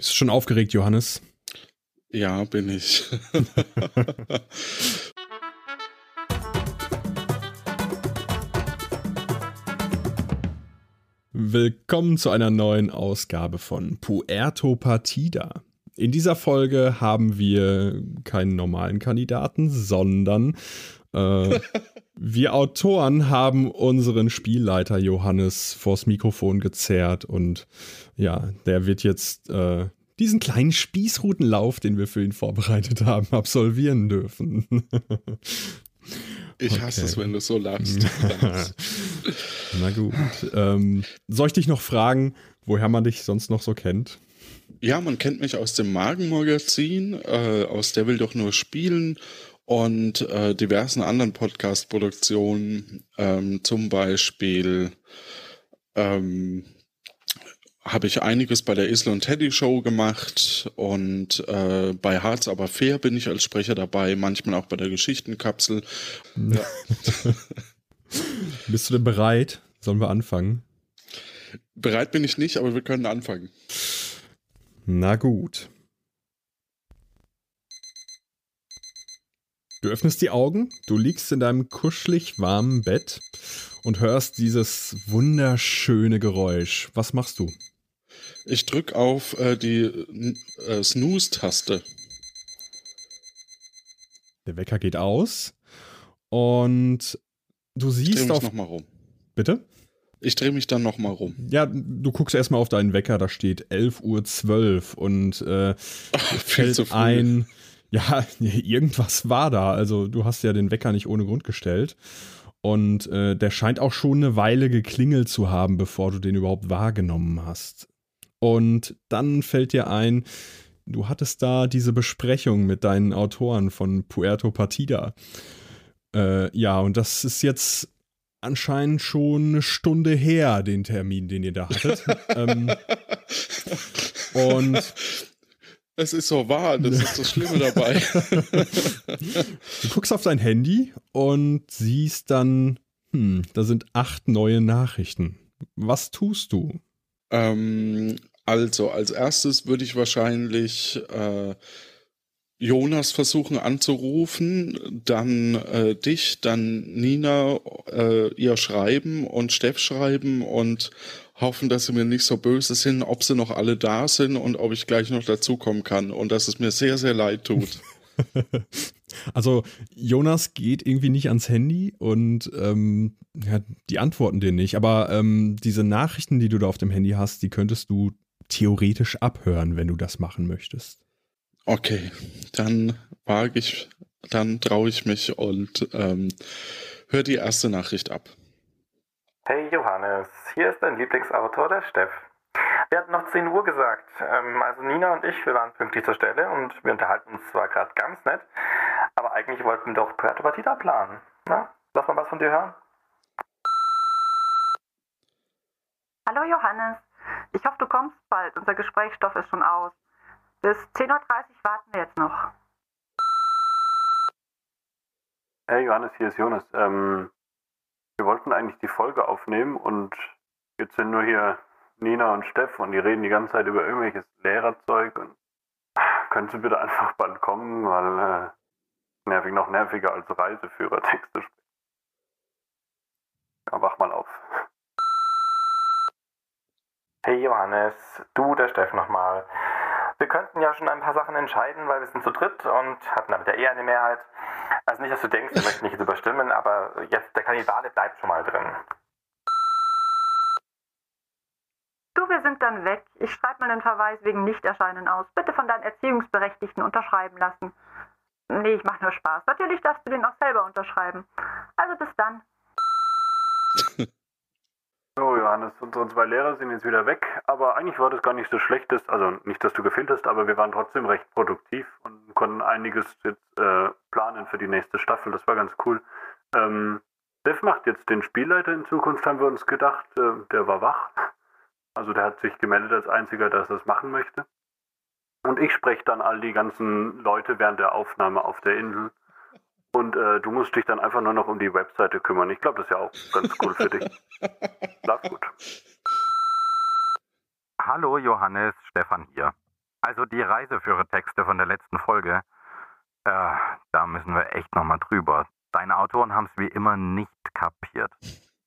Bist du schon aufgeregt, Johannes? Ja, bin ich. Willkommen zu einer neuen Ausgabe von Puerto Partida. In dieser Folge haben wir keinen normalen Kandidaten, sondern äh, wir Autoren haben unseren Spielleiter Johannes vors Mikrofon gezerrt und ja, der wird jetzt äh, diesen kleinen Spießrutenlauf, den wir für ihn vorbereitet haben, absolvieren dürfen. Ich hasse es, wenn du so lachst. Na gut. Ähm, soll ich dich noch fragen, woher man dich sonst noch so kennt? Ja, man kennt mich aus dem Magenmagazin, äh, aus Der will doch nur spielen und äh, diversen anderen Podcast-Produktionen, ähm, zum Beispiel ähm, habe ich einiges bei der Isle und Teddy Show gemacht und äh, bei Harz aber fair bin ich als Sprecher dabei, manchmal auch bei der Geschichtenkapsel. Ja. Bist du denn bereit? Sollen wir anfangen? Bereit bin ich nicht, aber wir können anfangen. Na gut. Du öffnest die Augen, du liegst in deinem kuschelig warmen Bett und hörst dieses wunderschöne Geräusch. Was machst du? Ich drück auf äh, die äh, Snooze-Taste. Der Wecker geht aus und du siehst ich dreh mich auf. noch mal rum. Bitte? Ich drehe mich dann noch mal rum. Ja, du guckst erstmal auf deinen Wecker, da steht 11.12 Uhr und äh, Ach, fällt ein, ja, irgendwas war da. Also du hast ja den Wecker nicht ohne Grund gestellt. Und äh, der scheint auch schon eine Weile geklingelt zu haben, bevor du den überhaupt wahrgenommen hast. Und dann fällt dir ein, du hattest da diese Besprechung mit deinen Autoren von Puerto Partida. Äh, ja, und das ist jetzt anscheinend schon eine Stunde her, den Termin, den ihr da hattet. ähm, und es ist so wahr, das ist das Schlimme dabei. du guckst auf dein Handy und siehst dann, hm, da sind acht neue Nachrichten. Was tust du? Ähm, also, als erstes würde ich wahrscheinlich äh, Jonas versuchen anzurufen, dann äh, dich, dann Nina äh, ihr schreiben und Steff schreiben und hoffen, dass sie mir nicht so böse sind, ob sie noch alle da sind und ob ich gleich noch dazukommen kann und dass es mir sehr, sehr leid tut. also Jonas geht irgendwie nicht ans Handy und ähm, ja, die antworten dir nicht, aber ähm, diese Nachrichten, die du da auf dem Handy hast, die könntest du theoretisch abhören, wenn du das machen möchtest. Okay, dann wage ich, dann traue ich mich und ähm, höre die erste Nachricht ab. Hey Johannes, hier ist dein Lieblingsautor, der Steff. Wir hatten noch 10 Uhr gesagt. Ähm, also Nina und ich, wir waren pünktlich zur Stelle und wir unterhalten uns zwar gerade ganz nett, aber eigentlich wollten wir doch Puerto Partida planen. Na, lass mal was von dir hören. Hallo Johannes, ich hoffe, du kommst bald. Unser Gesprächsstoff ist schon aus. Bis 10.30 Uhr warten wir jetzt noch. Hey Johannes, hier ist Jonas. Ähm, wir wollten eigentlich die Folge aufnehmen und jetzt sind nur hier Nina und Steff und die reden die ganze Zeit über irgendwelches Lehrerzeug und können Sie bitte einfach bald kommen, weil äh, nervig noch nerviger als Reiseführertexte sprechen. Ja, wach mal auf. Hey Johannes, du, der Steff nochmal. Wir könnten ja schon ein paar Sachen entscheiden, weil wir sind zu dritt und hatten damit ja eher eine Mehrheit. Also nicht, dass du denkst, wir möchten nicht jetzt überstimmen, aber jetzt der Kannibale bleibt schon mal drin. Du, wir sind dann weg. Ich schreibe mal einen Verweis wegen Nichterscheinen aus. Bitte von deinen Erziehungsberechtigten unterschreiben lassen. Nee, ich mache nur Spaß. Natürlich darfst du den auch selber unterschreiben. Also bis dann. Johannes, unsere zwei Lehrer sind jetzt wieder weg, aber eigentlich war das gar nicht so schlechtes, also nicht, dass du gefehlt hast, aber wir waren trotzdem recht produktiv und konnten einiges jetzt äh, planen für die nächste Staffel, das war ganz cool. Ähm, Dev macht jetzt den Spielleiter in Zukunft, haben wir uns gedacht, äh, der war wach, also der hat sich gemeldet als einziger, dass er es machen möchte. Und ich spreche dann all die ganzen Leute während der Aufnahme auf der Insel. Und äh, du musst dich dann einfach nur noch um die Webseite kümmern. Ich glaube, das ist ja auch ganz cool für dich. Schlaf gut. Hallo Johannes, Stefan hier. Also die Reiseführertexte von der letzten Folge, äh, da müssen wir echt nochmal drüber. Deine Autoren haben es wie immer nicht kapiert.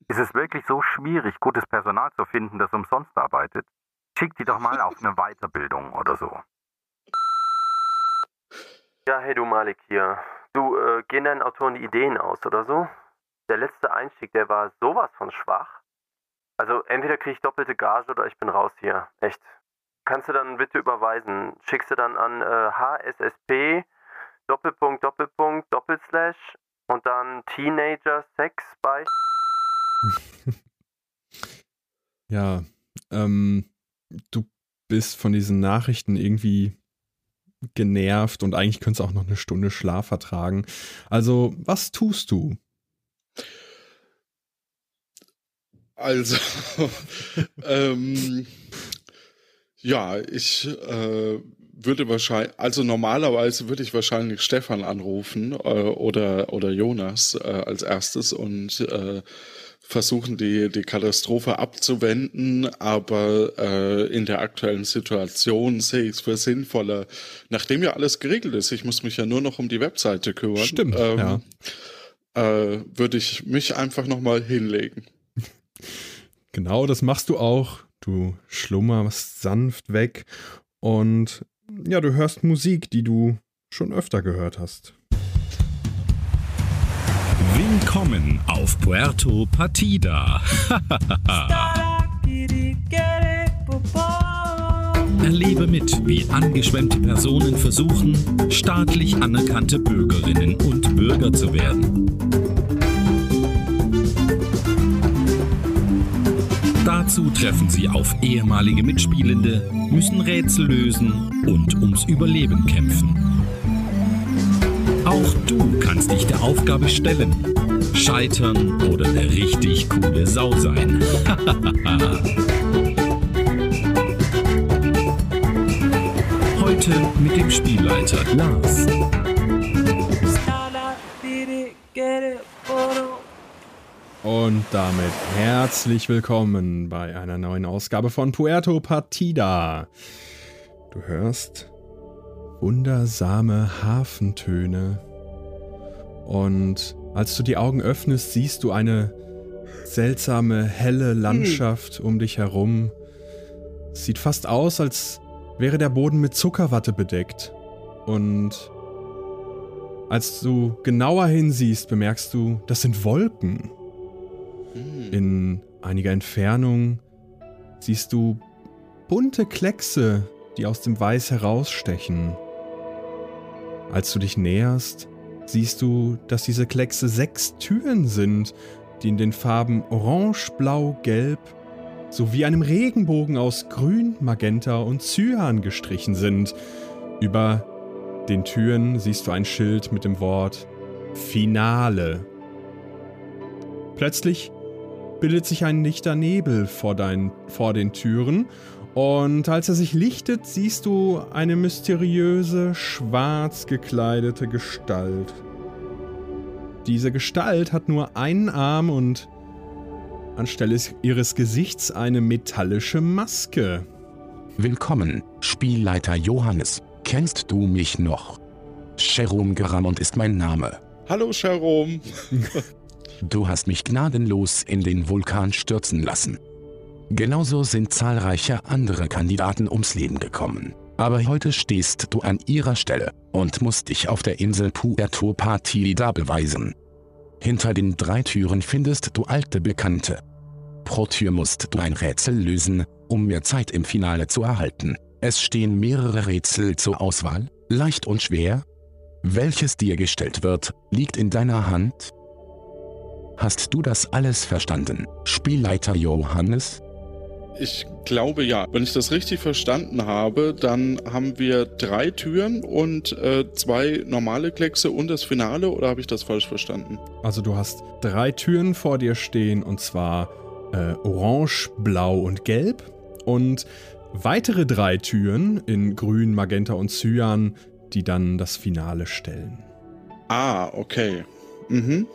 Ist es wirklich so schwierig, gutes Personal zu finden, das umsonst arbeitet? Schick die doch mal auf eine Weiterbildung oder so. Ja, hey du Malik hier. Du, äh, gehen deinen Autoren die Ideen aus oder so? Der letzte Einstieg, der war sowas von schwach. Also entweder kriege ich doppelte Gage oder ich bin raus hier. Echt. Kannst du dann bitte überweisen? Schickst du dann an äh, HSSP Doppelpunkt Doppelpunkt Doppelslash und dann Teenager Sex bei. ja, ähm, du bist von diesen Nachrichten irgendwie genervt und eigentlich könntest du auch noch eine Stunde Schlaf vertragen. Also, was tust du? Also, ähm, ja, ich äh, würde wahrscheinlich, also normalerweise würde ich wahrscheinlich Stefan anrufen äh, oder, oder Jonas äh, als erstes und äh, versuchen, die, die Katastrophe abzuwenden, aber äh, in der aktuellen Situation sehe ich es für sinnvoller, nachdem ja alles geregelt ist, ich muss mich ja nur noch um die Webseite kümmern, Stimmt, ähm, ja. äh, würde ich mich einfach nochmal hinlegen. Genau, das machst du auch. Du schlummerst sanft weg und ja, du hörst Musik, die du schon öfter gehört hast. Willkommen auf Puerto Partida. Erlebe mit, wie angeschwemmte Personen versuchen, staatlich anerkannte Bürgerinnen und Bürger zu werden. Dazu treffen sie auf ehemalige Mitspielende, müssen Rätsel lösen und ums Überleben kämpfen. Auch du kannst dich der Aufgabe stellen, scheitern oder eine richtig coole Sau sein. Heute mit dem Spielleiter Lars. Und damit herzlich willkommen bei einer neuen Ausgabe von Puerto Partida. Du hörst wundersame Hafentöne. Und als du die Augen öffnest, siehst du eine seltsame, helle Landschaft um dich herum. Sieht fast aus, als wäre der Boden mit Zuckerwatte bedeckt. Und als du genauer hinsiehst, bemerkst du, das sind Wolken. In einiger Entfernung siehst du bunte Kleckse, die aus dem Weiß herausstechen. Als du dich näherst, siehst du, dass diese Kleckse sechs Türen sind, die in den Farben Orange, Blau, Gelb sowie einem Regenbogen aus Grün, Magenta und Cyan gestrichen sind. Über den Türen siehst du ein Schild mit dem Wort Finale. Plötzlich bildet sich ein lichter Nebel vor, dein, vor den Türen und als er sich lichtet, siehst du eine mysteriöse, schwarz gekleidete Gestalt. Diese Gestalt hat nur einen Arm und anstelle ihres Gesichts eine metallische Maske. Willkommen, Spielleiter Johannes. Kennst du mich noch? Jerome Gramont ist mein Name. Hallo Jerome. Du hast mich gnadenlos in den Vulkan stürzen lassen. Genauso sind zahlreiche andere Kandidaten ums Leben gekommen. Aber heute stehst du an ihrer Stelle und musst dich auf der Insel Puerto Partida beweisen. Hinter den drei Türen findest du alte Bekannte. Pro Tür musst du ein Rätsel lösen, um mehr Zeit im Finale zu erhalten. Es stehen mehrere Rätsel zur Auswahl, leicht und schwer. Welches dir gestellt wird, liegt in deiner Hand. Hast du das alles verstanden, Spielleiter Johannes? Ich glaube ja. Wenn ich das richtig verstanden habe, dann haben wir drei Türen und äh, zwei normale Kleckse und das Finale oder habe ich das falsch verstanden? Also du hast drei Türen vor dir stehen und zwar äh, orange, blau und gelb und weitere drei Türen in grün, magenta und cyan, die dann das Finale stellen. Ah, okay. Mhm.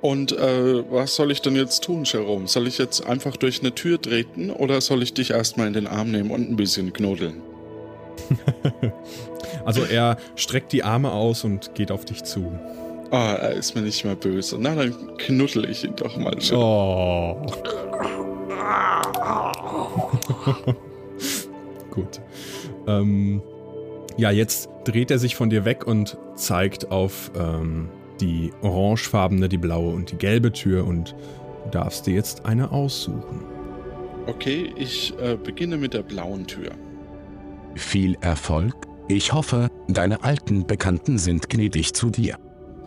Und äh, was soll ich denn jetzt tun, Jerome? Soll ich jetzt einfach durch eine Tür treten oder soll ich dich erstmal in den Arm nehmen und ein bisschen knuddeln? also er streckt die Arme aus und geht auf dich zu. Ah, er ist mir nicht mehr böse. Na, dann knuddel ich ihn doch mal schön. Oh. Gut. Ähm, ja, jetzt dreht er sich von dir weg und zeigt auf ähm, die orangefarbene, die blaue und die gelbe Tür und du darfst dir jetzt eine aussuchen. Okay, ich äh, beginne mit der blauen Tür. Viel Erfolg. Ich hoffe, deine alten Bekannten sind gnädig zu dir.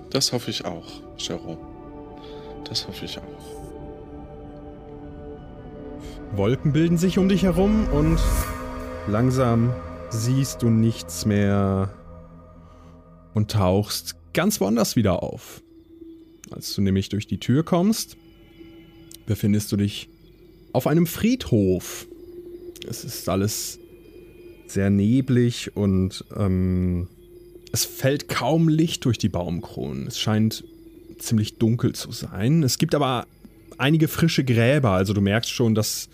Das hoffe ich auch, Jerome. Das hoffe ich auch. Wolken bilden sich um dich herum und langsam siehst du nichts mehr und tauchst ganz woanders wieder auf. Als du nämlich durch die Tür kommst, befindest du dich auf einem Friedhof. Es ist alles sehr neblig und ähm, es fällt kaum Licht durch die Baumkronen. Es scheint ziemlich dunkel zu sein. Es gibt aber einige frische Gräber, also du merkst schon, dass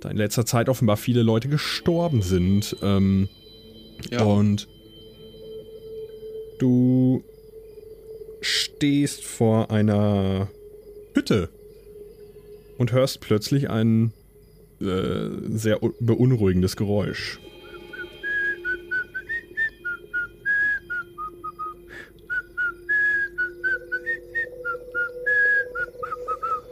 da in letzter Zeit offenbar viele Leute gestorben sind. Ähm, ja. Und du stehst vor einer Hütte und hörst plötzlich ein äh, sehr beunruhigendes Geräusch.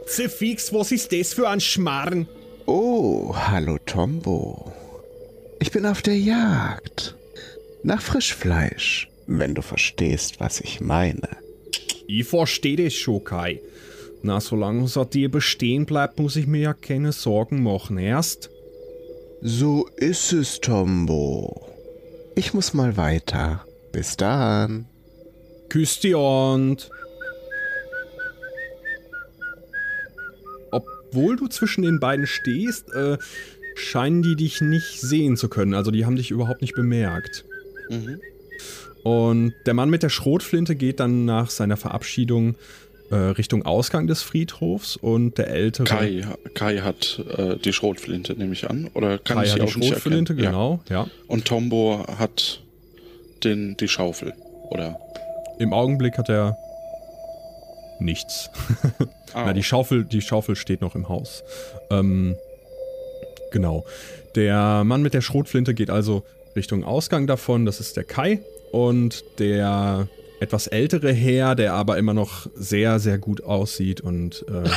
Fix, was ist das für ein Schmarrn? Oh, hallo Tombo. Ich bin auf der Jagd. Nach Frischfleisch, wenn du verstehst, was ich meine. Ich verstehe das schon, Kai. Na, solange es an dir bestehen bleibt, muss ich mir ja keine Sorgen machen, erst? So ist es, Tombo. Ich muss mal weiter. Bis dann. Küss die Hand. Obwohl du zwischen den beiden stehst, äh, scheinen die dich nicht sehen zu können. Also die haben dich überhaupt nicht bemerkt. Mhm. Und der Mann mit der Schrotflinte geht dann nach seiner Verabschiedung äh, Richtung Ausgang des Friedhofs und der ältere. Kai, Kai hat äh, die Schrotflinte, nehme ich an. Oder kann Kai ich hat die Schrotflinte, genau, ja. ja. Und Tombo hat den, die Schaufel, oder? Im Augenblick hat er nichts. Ah. Na, die Schaufel, die Schaufel steht noch im Haus. Ähm, genau. Der Mann mit der Schrotflinte geht also Richtung Ausgang davon. Das ist der Kai. Und der etwas ältere Herr, der aber immer noch sehr, sehr gut aussieht und, äh,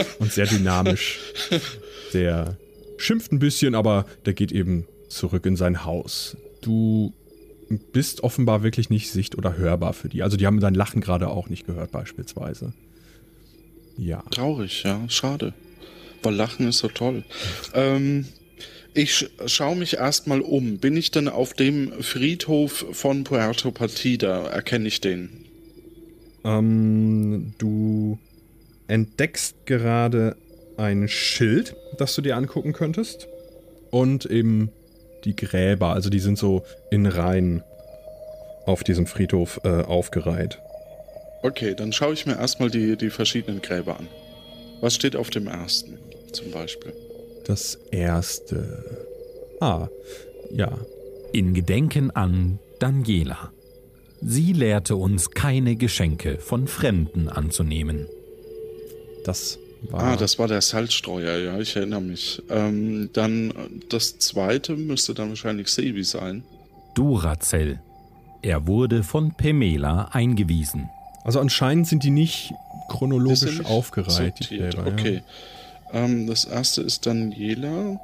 und sehr dynamisch. Der schimpft ein bisschen, aber der geht eben zurück in sein Haus. Du bist offenbar wirklich nicht sicht- oder hörbar für die. Also die haben dein Lachen gerade auch nicht gehört beispielsweise. Ja. Traurig, ja, schade. Weil Lachen ist so toll. Ähm, ich schaue mich erstmal um. Bin ich denn auf dem Friedhof von Puerto Partida? Erkenne ich den? Ähm, du entdeckst gerade ein Schild, das du dir angucken könntest. Und eben die Gräber, also die sind so in Reihen auf diesem Friedhof äh, aufgereiht. Okay, dann schaue ich mir erstmal die, die verschiedenen Gräber an. Was steht auf dem ersten zum Beispiel? Das erste. Ah, ja. In Gedenken an Daniela. Sie lehrte uns keine Geschenke von Fremden anzunehmen. Das war. Ah, das war der Salzstreuer, ja, ich erinnere mich. Ähm, dann das zweite müsste dann wahrscheinlich Sebi sein. Duracell. Er wurde von Pemela eingewiesen. Also anscheinend sind die nicht chronologisch nicht aufgereiht. Sortiert. Okay. Ja. Ähm, das erste ist Daniela.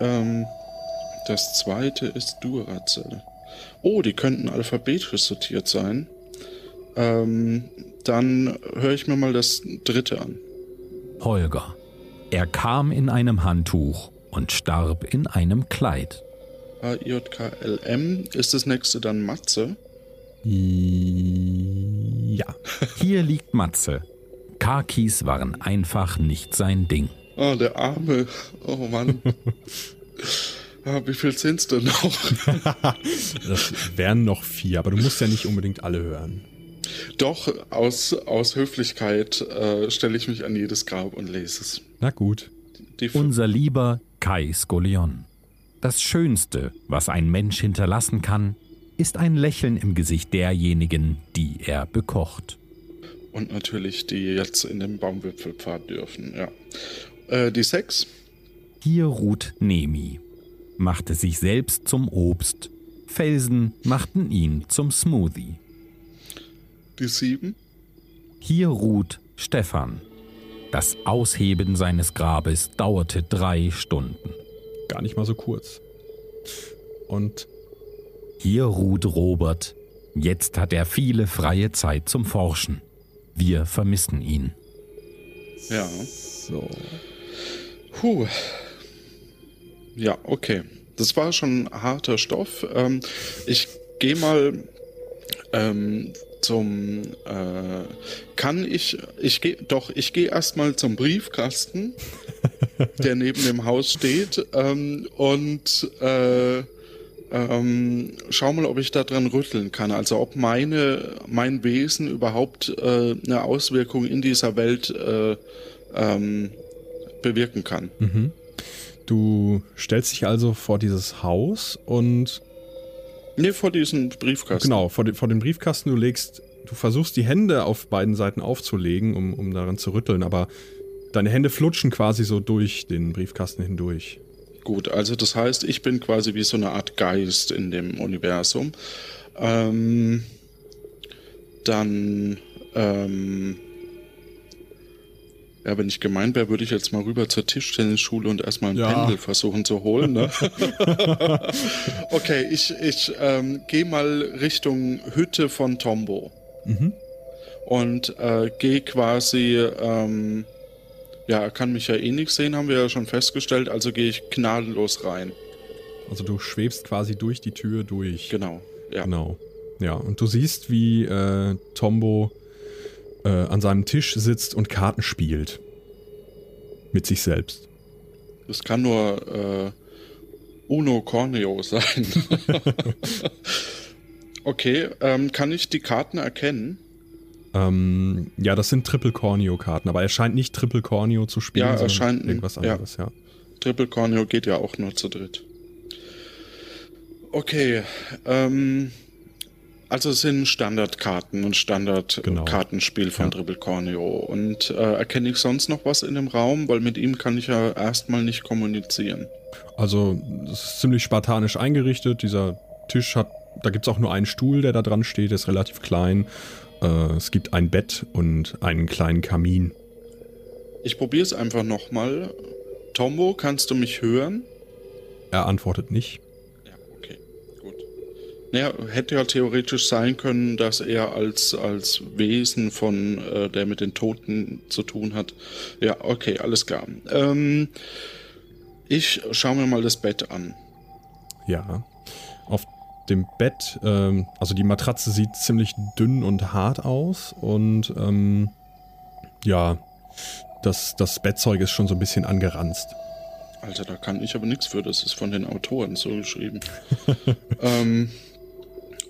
Ähm, das zweite ist Duracell. Oh, die könnten alphabetisch sortiert sein. Ähm, dann höre ich mir mal das dritte an. Holger. Er kam in einem Handtuch und starb in einem Kleid. H-I-J-K-L-M. Ist das nächste dann Matze? Ja. Hier liegt Matze. Kakis waren einfach nicht sein Ding. Oh, der Arme. Oh Mann. ja, wie viel sind's denn noch? das wären noch vier, aber du musst ja nicht unbedingt alle hören. Doch, aus, aus Höflichkeit äh, stelle ich mich an jedes Grab und lese es. Na gut. Unser lieber Kai Skolion. Das Schönste, was ein Mensch hinterlassen kann, ist ein Lächeln im Gesicht derjenigen, die er bekocht. Und natürlich, die jetzt in den Baumwipfelpfad dürfen, ja. Äh, die sechs? Hier ruht Nemi, machte sich selbst zum Obst. Felsen machten ihn zum Smoothie. Die sieben? Hier ruht Stefan. Das Ausheben seines Grabes dauerte drei Stunden. Gar nicht mal so kurz. Und Hier ruht Robert. Jetzt hat er viele freie Zeit zum Forschen. Wir vermissen ihn. Ja. so. Puh. Ja, okay. Das war schon harter Stoff. Ähm, ich gehe mal ähm, zum. Äh, kann ich. Ich gehe. Doch, ich gehe erstmal zum Briefkasten, der neben dem Haus steht. Ähm, und. Äh, ähm, schau mal, ob ich da dran rütteln kann. Also ob meine, mein Wesen überhaupt äh, eine Auswirkung in dieser Welt äh, ähm, bewirken kann. Mhm. Du stellst dich also vor dieses Haus und Nee, vor diesem Briefkasten. genau, vor, de, vor den Briefkasten, du legst, du versuchst die Hände auf beiden Seiten aufzulegen, um, um daran zu rütteln, aber deine Hände flutschen quasi so durch den Briefkasten hindurch. Gut, also das heißt, ich bin quasi wie so eine Art Geist in dem Universum. Ähm, dann, ähm, ja, wenn ich gemein wäre, würde ich jetzt mal rüber zur Tischtennisschule und erstmal ein Ja. Pendel versuchen zu holen. Ne? okay, ich, ich ähm, gehe mal Richtung Hütte von Tombo. Mhm. Und äh, gehe quasi, ähm, ja, er kann mich ja eh nicht sehen, haben wir ja schon festgestellt, also gehe ich gnadenlos rein. Also du schwebst quasi durch die Tür durch. Genau, ja. Genau. Ja, und du siehst, wie äh, Tombo äh, an seinem Tisch sitzt und Karten spielt. Mit sich selbst. Das kann nur äh, Uno Corneo sein. okay, ähm, kann ich die Karten erkennen? Ähm, ja, das sind Triple Corneo-Karten, aber er scheint nicht Triple Corneo zu spielen, Ja, er scheint- irgendwas ja. anderes, ja. Triple Corneo geht ja auch nur zu dritt. Okay, ähm, also es sind Standardkarten und Genau. Standardkartenspiel von Ja. Triple Corneo. Und äh, erkenne ich sonst noch was in dem Raum? Weil mit ihm kann ich ja erstmal nicht kommunizieren. Also, es ist ziemlich spartanisch eingerichtet. Dieser Tisch hat, da gibt es auch nur einen Stuhl, der da dran steht, der ist relativ klein. Äh, es gibt ein Bett und einen kleinen Kamin. Ich probiere es einfach nochmal. Tombo, kannst du mich hören? Er antwortet nicht. Ja, okay, gut. Naja, hätte ja theoretisch sein können, dass er als, als Wesen von, äh, der mit den Toten zu tun hat. Ja, okay, alles klar. Ähm, ich schaue mir mal das Bett an. Ja. Auf dem Bett, ähm, also die Matratze sieht ziemlich dünn und hart aus und ähm, ja, das, das Bettzeug ist schon so ein bisschen angeranzt. Alter, da kann ich aber nichts für, das ist von den Autoren so geschrieben. ähm,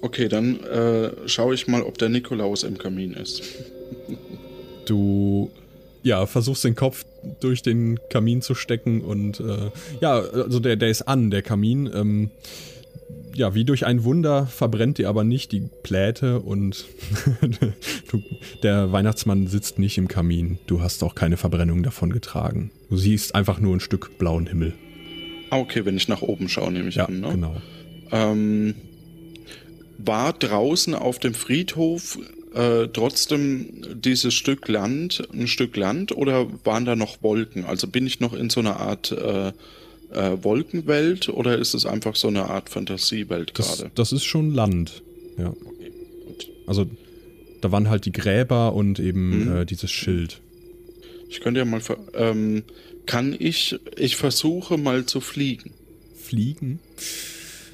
okay, dann äh, schaue ich mal, ob der Nikolaus im Kamin ist. Du ja, versuchst den Kopf durch den Kamin zu stecken und äh, ja, also der, der ist an, der Kamin. Ähm, ja, wie durch ein Wunder verbrennt dir aber nicht die Pläte und der Weihnachtsmann sitzt nicht im Kamin. Du hast auch keine Verbrennung davon getragen. Du siehst einfach nur ein Stück blauen Himmel. Ah, okay, wenn ich nach oben schaue, nehme ich Ja, an. Ne? genau. Ähm, war draußen auf dem Friedhof äh, trotzdem dieses Stück Land ein Stück Land oder waren da noch Wolken? Also bin ich noch in so einer Art äh, äh, Wolkenwelt oder ist es einfach so eine Art Fantasiewelt Das, gerade? das ist schon Land. Ja. Okay. Also da waren halt die Gräber und eben Mhm. äh, dieses Schild. Ich könnte ja mal, ähm, kann ich, ich versuche mal zu fliegen. Fliegen?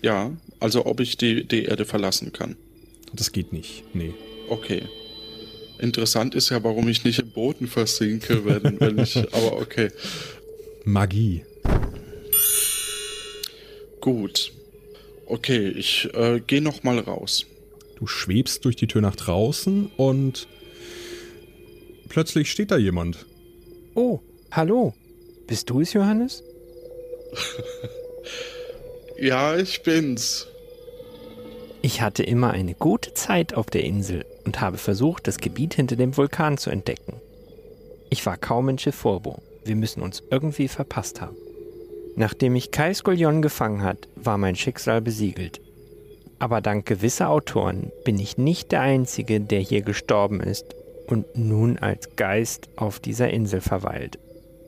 Ja, also ob ich die, die Erde verlassen kann. Das geht nicht. Nee. Okay. Interessant ist ja, warum ich nicht im Boden versinke, wenn, wenn ich, aber okay. Magie. Gut. Okay, ich äh, gehe noch mal raus. Du schwebst durch die Tür nach draußen und plötzlich steht da jemand. Oh, hallo. Bist du es, Johannes? Ja, ich bin's. Ich hatte immer eine gute Zeit auf der Insel und habe versucht, das Gebiet hinter dem Vulkan zu entdecken. Ich war kaum in Chiforbo. Wir müssen uns irgendwie verpasst haben. Nachdem mich Kai Skullion gefangen hat, war mein Schicksal besiegelt. Aber dank gewisser Autoren bin ich nicht der Einzige, der hier gestorben ist und nun als Geist auf dieser Insel verweilt.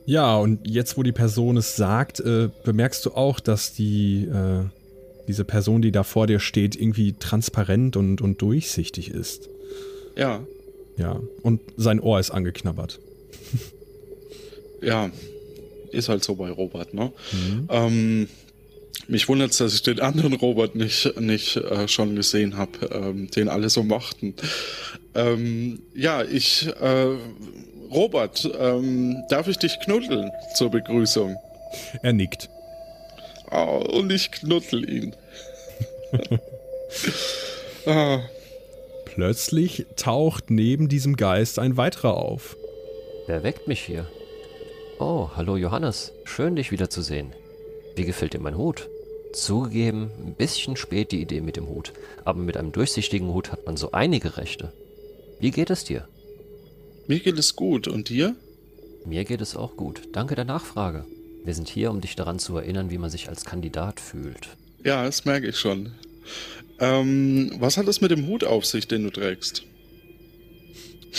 Ja, und jetzt, wo die Person es sagt, äh, bemerkst du auch, dass die, äh, diese Person, die da vor dir steht, irgendwie transparent und, und durchsichtig ist. Ja. Ja, und sein Ohr ist angeknabbert. ja, ist halt so bei Robert, ne? Mhm. Ähm, mich wundert es, dass ich den anderen Robert nicht, nicht äh, schon gesehen habe, ähm, den alle so mochten. Ähm, ja, ich, äh, Robert, ähm, darf ich dich knuddeln zur Begrüßung? Er nickt. Oh, und ich knuddel ihn. ah. Plötzlich taucht neben diesem Geist ein weiterer auf. Wer weckt mich hier? Oh, hallo Johannes. Schön, dich wiederzusehen. Wie gefällt dir mein Hut? Zugegeben, ein bisschen spät die Idee mit dem Hut, aber mit einem durchsichtigen Hut hat man so einige Rechte. Wie geht es dir? Mir geht es gut. Und dir? Mir geht es auch gut. Danke der Nachfrage. Wir sind hier, um dich daran zu erinnern, wie man sich als Kandidat fühlt. Ja, das merke ich schon. Ähm, was hat es mit dem Hut auf sich, den du trägst?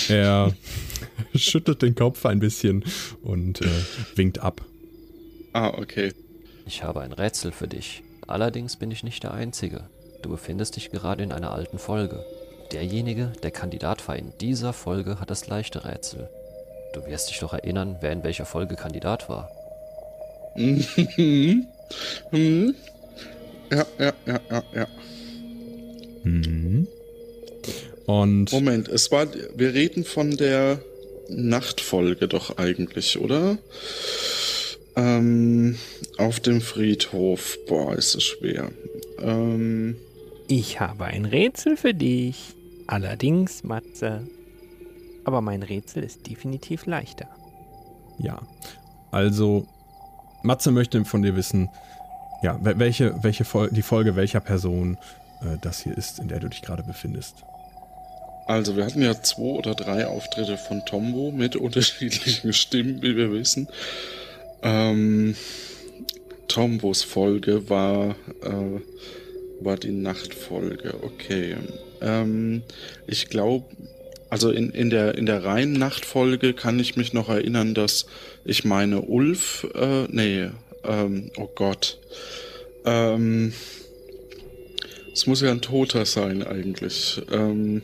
Er schüttelt den Kopf ein bisschen und äh, winkt ab. Ah, okay. Ich habe ein Rätsel für dich. Allerdings bin ich nicht der Einzige. Du befindest dich gerade in einer alten Folge. Derjenige, der Kandidat war in dieser Folge, hat das leichte Rätsel. Du wirst dich doch erinnern, wer in welcher Folge Kandidat war. Mhm. Mhm. Ja, ja, ja, ja, ja. Mhm. Und. Moment, es war. Wir reden von der Nachtfolge doch eigentlich, oder? Ähm, auf dem Friedhof. Boah, ist es schwer. Ähm. Ich habe ein Rätsel für dich. Allerdings, Matze. Aber mein Rätsel ist definitiv leichter. Ja. Also, Matze möchte von dir wissen, ja, welche, welche Fol die Folge welcher Person äh, das hier ist, in der du dich gerade befindest. Also, wir hatten ja zwei oder drei Auftritte von Tombo mit unterschiedlichen Stimmen, wie wir wissen. Ähm, Tombos Folge war, äh, war die Nachtfolge, okay. Ähm, ich glaube, also in, in, der, in der reinen Nachtfolge kann ich mich noch erinnern, dass ich meine Ulf, äh, nee, ähm, oh Gott. Ähm, es muss ja ein Toter sein eigentlich. Ähm,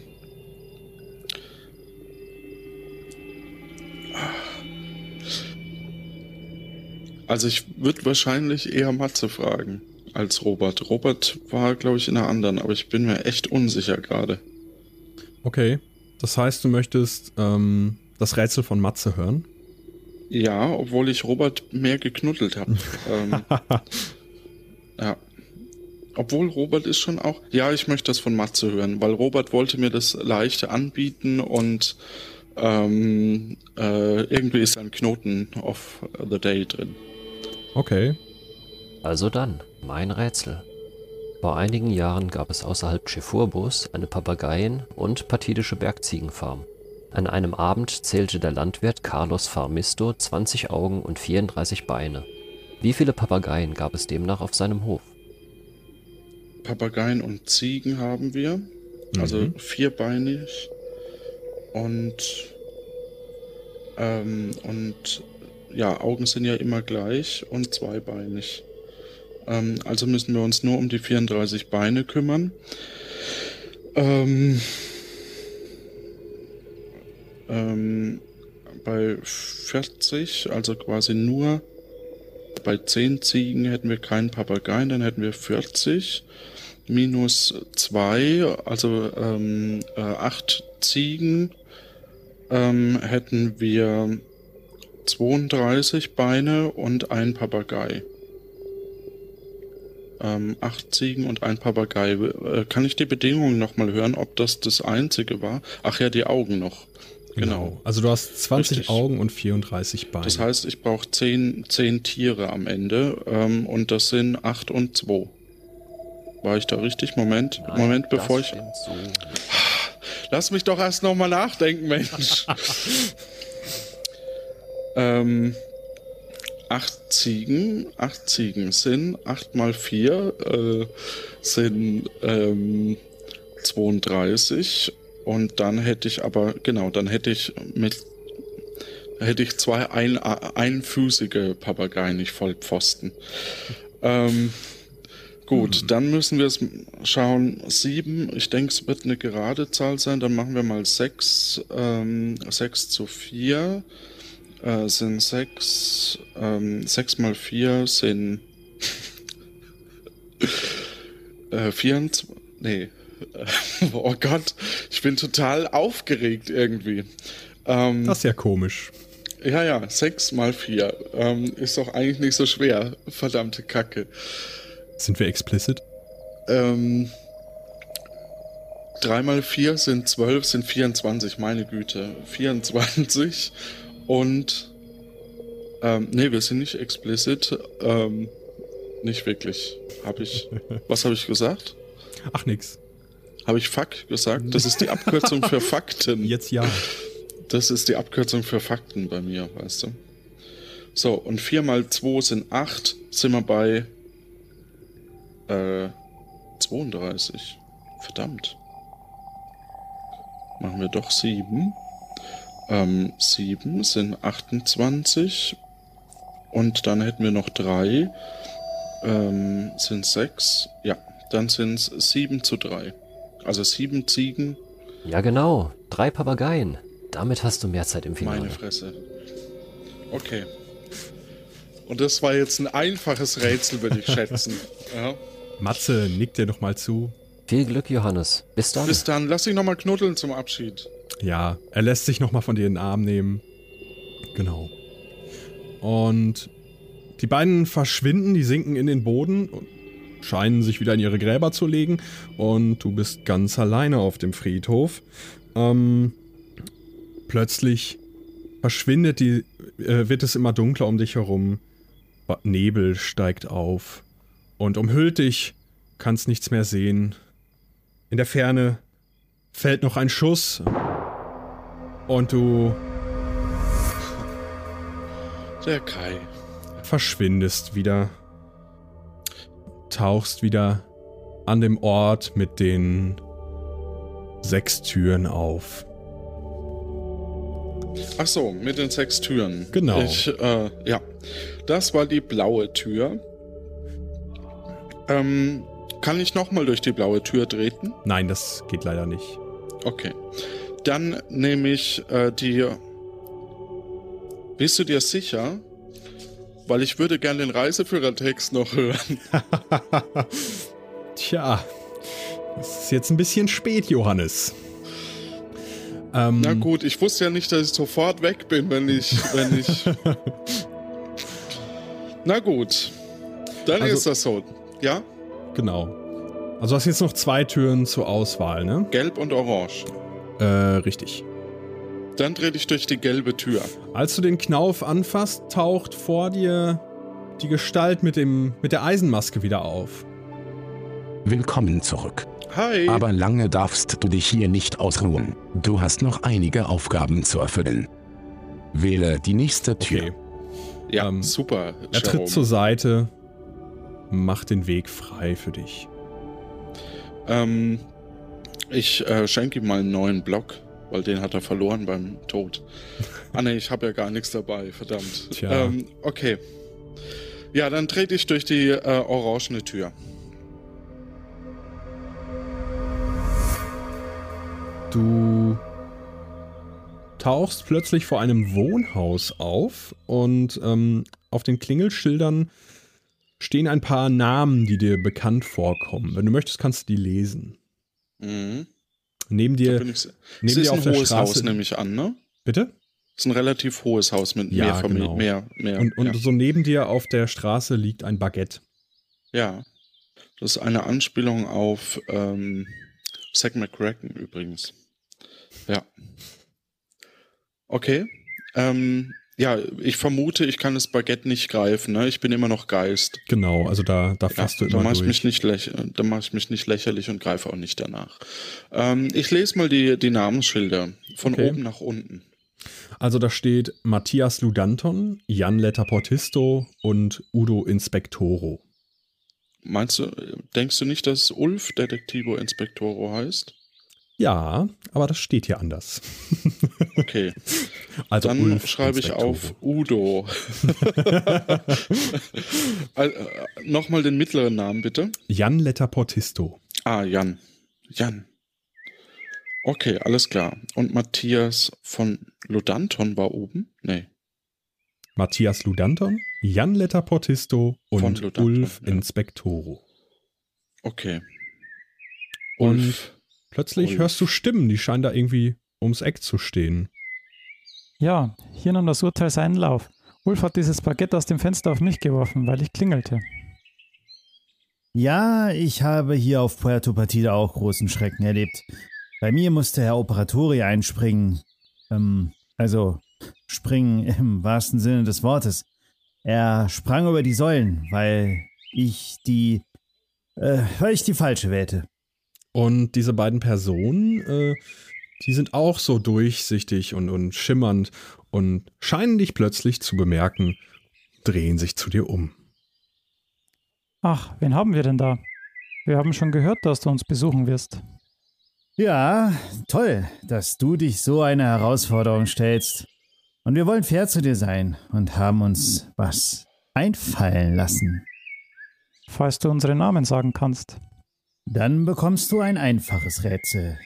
also ich würde wahrscheinlich eher Matze fragen als Robert. Robert war, glaube ich, in einer anderen, aber ich bin mir echt unsicher gerade. Okay, das heißt, du möchtest ähm, das Rätsel von Matze hören? Ja, obwohl ich Robert mehr geknuddelt habe. ähm, ja. Obwohl Robert ist schon auch. Ja, ich möchte das von Matze hören, weil Robert wollte mir das leichte anbieten und ähm, äh, irgendwie ist ein Knoten of the Day drin. Okay. Also dann, mein Rätsel. Vor einigen Jahren gab es außerhalb Chefurbus eine Papageien- und patidische Bergziegenfarm. An einem Abend zählte der Landwirt Carlos Farmisto 20 Augen und 34 Beine. Wie viele Papageien gab es demnach auf seinem Hof? Papageien und Ziegen haben wir. Also mhm. vierbeinig. Und, ähm, und ja, Augen sind ja immer gleich und zweibeinig. Ähm, also müssen wir uns nur um die 34 Beine kümmern. Ähm, ähm, bei 40, also quasi nur bei 10 Ziegen hätten wir keinen Papageien, dann hätten wir 40 minus 2, also ähm, äh, 8 Ziegen ähm, hätten wir 32 Beine und ein Papagei. Ähm, acht Ziegen und ein Papagei. Äh, kann ich die Bedingungen nochmal hören, ob das das einzige war? Ach ja, die Augen noch. Genau. genau. Also du hast 20 Richtig. Augen und 34 Beine. Das heißt, ich brauche 10, 10 Tiere am Ende ähm, und das sind 8 und 2. War ich da richtig? Moment, Nein, Moment, bevor ich. so. Lass mich doch erst nochmal nachdenken, Mensch. ähm, acht Ziegen, acht Ziegen sind acht mal vier äh, sind ähm, 32 und dann hätte ich aber genau, dann hätte ich mit hätte ich zwei ein, einfüßige Papageien, nicht Vollpfosten. Ähm, gut, dann müssen wir es schauen. Sieben, ich denke, es wird eine gerade Zahl sein. Dann machen wir mal sechs, ähm, sechs zu vier äh, sind sechs, ähm, sechs mal vier sind äh, 24, nee, oh Gott, ich bin total aufgeregt irgendwie. Ähm, Das ist ja komisch. ja, ja, sechs mal vier ähm, ist doch eigentlich nicht so schwer. Verdammte Kacke. Sind wir explicit? Ähm, drei mal vier sind zwölf, sind 24, meine Güte. 24 und ähm, nee, wir sind nicht explicit. Ähm, nicht wirklich. Habe ich. Was habe ich gesagt? Ach nix. Habe ich Fuck gesagt? Das ist die Abkürzung für Fakten. Jetzt ja. Das ist die Abkürzung für Fakten bei mir, weißt du. So, und 4 mal 2 sind 8, sind wir bei äh, 32. Verdammt. Machen wir doch 7. Ähm, 7 sind 28. Und dann hätten wir noch 3. Ähm, sind 6. Ja, dann sind es 7 zu 3. Also 7 Ziegen. Ja, genau. Drei Papageien. Damit hast du mehr Zeit im Finale. Meine Fresse. Okay. Und das war jetzt ein einfaches Rätsel, würde ich schätzen. Ja. Matze, nick dir doch mal zu. Viel Glück, Johannes. Bis dann. Bis dann, lass dich nochmal knuddeln zum Abschied. Ja, er lässt sich nochmal von dir in den Arm nehmen. Genau. Und die beiden verschwinden, die sinken in den Boden und scheinen sich wieder in ihre Gräber zu legen. Und du bist ganz alleine auf dem Friedhof. Ähm, plötzlich verschwindet die, äh, wird es immer dunkler um dich herum. Nebel steigt auf und umhüllt dich, kannst nichts mehr sehen. In der Ferne fällt noch ein Schuss und du Der Kai. verschwindest wieder, tauchst wieder an dem Ort mit den sechs Türen auf. Ach so, mit den sechs Türen. Genau. Ich, äh, ja. Das war die blaue Tür. Ähm, kann ich nochmal durch die blaue Tür treten? Nein, das geht leider nicht. Okay. Dann nehme ich äh, die. Bist du dir sicher? Weil ich würde gern den Reiseführertext noch hören. Tja, es ist jetzt ein bisschen spät, Johannes. Ähm, Na gut, ich wusste ja nicht, dass ich sofort weg bin, wenn ich, wenn ich. Na gut, dann Also- ist das so. Ja, Genau. Also hast jetzt noch zwei Türen zur Auswahl, ne? gelb und orange. Äh, richtig. Dann trete ich durch die gelbe Tür. Als du den Knauf anfasst, taucht vor dir die Gestalt mit, dem, mit der Eisenmaske wieder auf. Willkommen zurück. Hi. Aber lange darfst du dich hier nicht ausruhen. Du hast noch einige Aufgaben zu erfüllen. Wähle die nächste Tür. Okay. ja, ähm, super. Er tritt zur Seite, macht den Weg frei für dich. Ähm, ich äh, schenke ihm mal einen neuen Block, weil den hat er verloren beim Tod. ah ne, ich habe ja gar nichts dabei, verdammt. Tja. Ähm, okay. Ja, dann trete ich durch die äh, orangene Tür. Du tauchst plötzlich vor einem Wohnhaus auf und ähm, auf den Klingelschildern stehen ein paar Namen, die dir bekannt vorkommen. Wenn du möchtest, kannst du die lesen. Mhm. Neben dir, ich, es neben ist dir ein auf der hohes Straße. Haus, nehme ich an, ne? Bitte? ist ein relativ hohes Haus mit Ja, mehr Familie. genau. Mehr, mehr, Und, und ja. so neben dir auf der Straße liegt ein Baguette. ja. Das ist eine Anspielung auf ähm, Zack McCracken übrigens. Ja. Okay. Ähm, Ja, ich vermute, ich kann das Baguette nicht greifen. Ne? Ich bin immer noch Geist. Genau, also da, da fasst ja, du immer da mach durch. Ich mich nicht da mache ich mich nicht lächerlich und greife auch nicht danach. Ähm, ich lese mal die, die Namensschilder von Okay. oben nach unten. Also da steht Matthias Ludanton, Jan Letterportisto und Udo Inspectoro. Meinst du, denkst du nicht, dass Ulf Detektivo Inspectoro heißt? Ja, aber das steht hier anders. Okay. Also Dann Ulf schreibe ich auf Udo. äh, Nochmal den mittleren Namen, bitte. Jan Letterportisto. Ah, Jan. Jan. Okay, alles klar. Und Matthias von Ludanton war oben? Nee. Matthias Ludanton, Jan Letterportisto und Ludanton, Ulf ja. Inspectoro. Okay. Und Ulf. Plötzlich hörst du Stimmen, die scheinen da irgendwie ums Eck zu stehen. Ja, hier nahm das Urteil seinen Lauf. Ulf hat dieses Baguette aus dem Fenster auf mich geworfen, weil ich klingelte. Ja, ich habe hier auf Puerto Partida auch großen Schrecken erlebt. Bei mir musste Herr Operatori einspringen. Ähm, also springen im wahrsten Sinne des Wortes. Er sprang über die Säulen, weil ich die, äh, weil ich die falsche wählte. Und diese beiden Personen, äh, die sind auch so durchsichtig und, und schimmernd und scheinen dich plötzlich zu bemerken, drehen sich zu dir um. Ach, wen haben wir denn da? Wir haben schon gehört, dass du uns besuchen wirst. Ja, toll, dass du dich so eine Herausforderung stellst. Und wir wollen fair zu dir sein und haben uns was einfallen lassen. Falls du unsere Namen sagen kannst. Dann bekommst du ein einfaches Rätsel.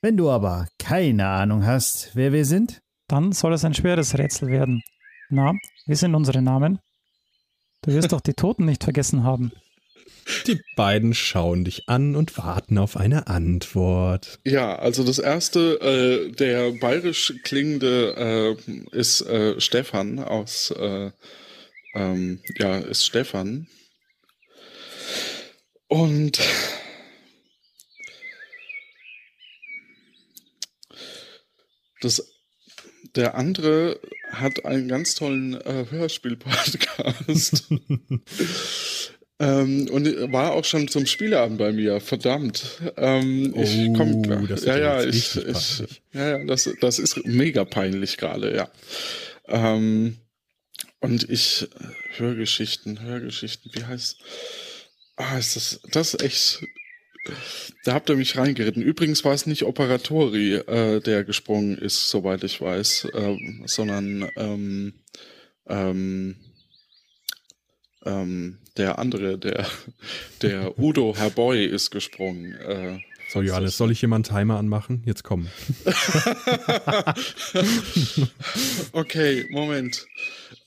Wenn du aber keine Ahnung hast, wer wir sind, Dann soll es ein schweres Rätsel werden. Na, wie sind unsere Namen? Du wirst doch die Toten nicht vergessen haben. Die beiden schauen dich an und warten auf eine Antwort. Ja, also das erste, äh, der bayerisch klingende äh, ist äh, Stefan aus, äh, ähm, ja, ist Stefan. Und das, der andere hat einen ganz tollen äh, Hörspiel-Podcast. Ähm, und war auch schon zum Spieleabend bei mir, verdammt. Ähm, ich Oh, komm, das ja, ja ich, ich, ja, ja, das, das ist mega peinlich gerade, ja. Ähm, und ich äh, Hörgeschichten, Hörgeschichten, wie heißt? Ah, ist das, das ist echt. Da habt ihr mich reingeritten. Übrigens war es nicht Operatori, äh, der gesprungen ist, soweit ich weiß, ähm, sondern ähm, ähm, ähm, der andere, der, der Udo Herboy ist gesprungen. Äh, So, Johannes, soll ich einen Timer anmachen? Jetzt komm. okay, Moment.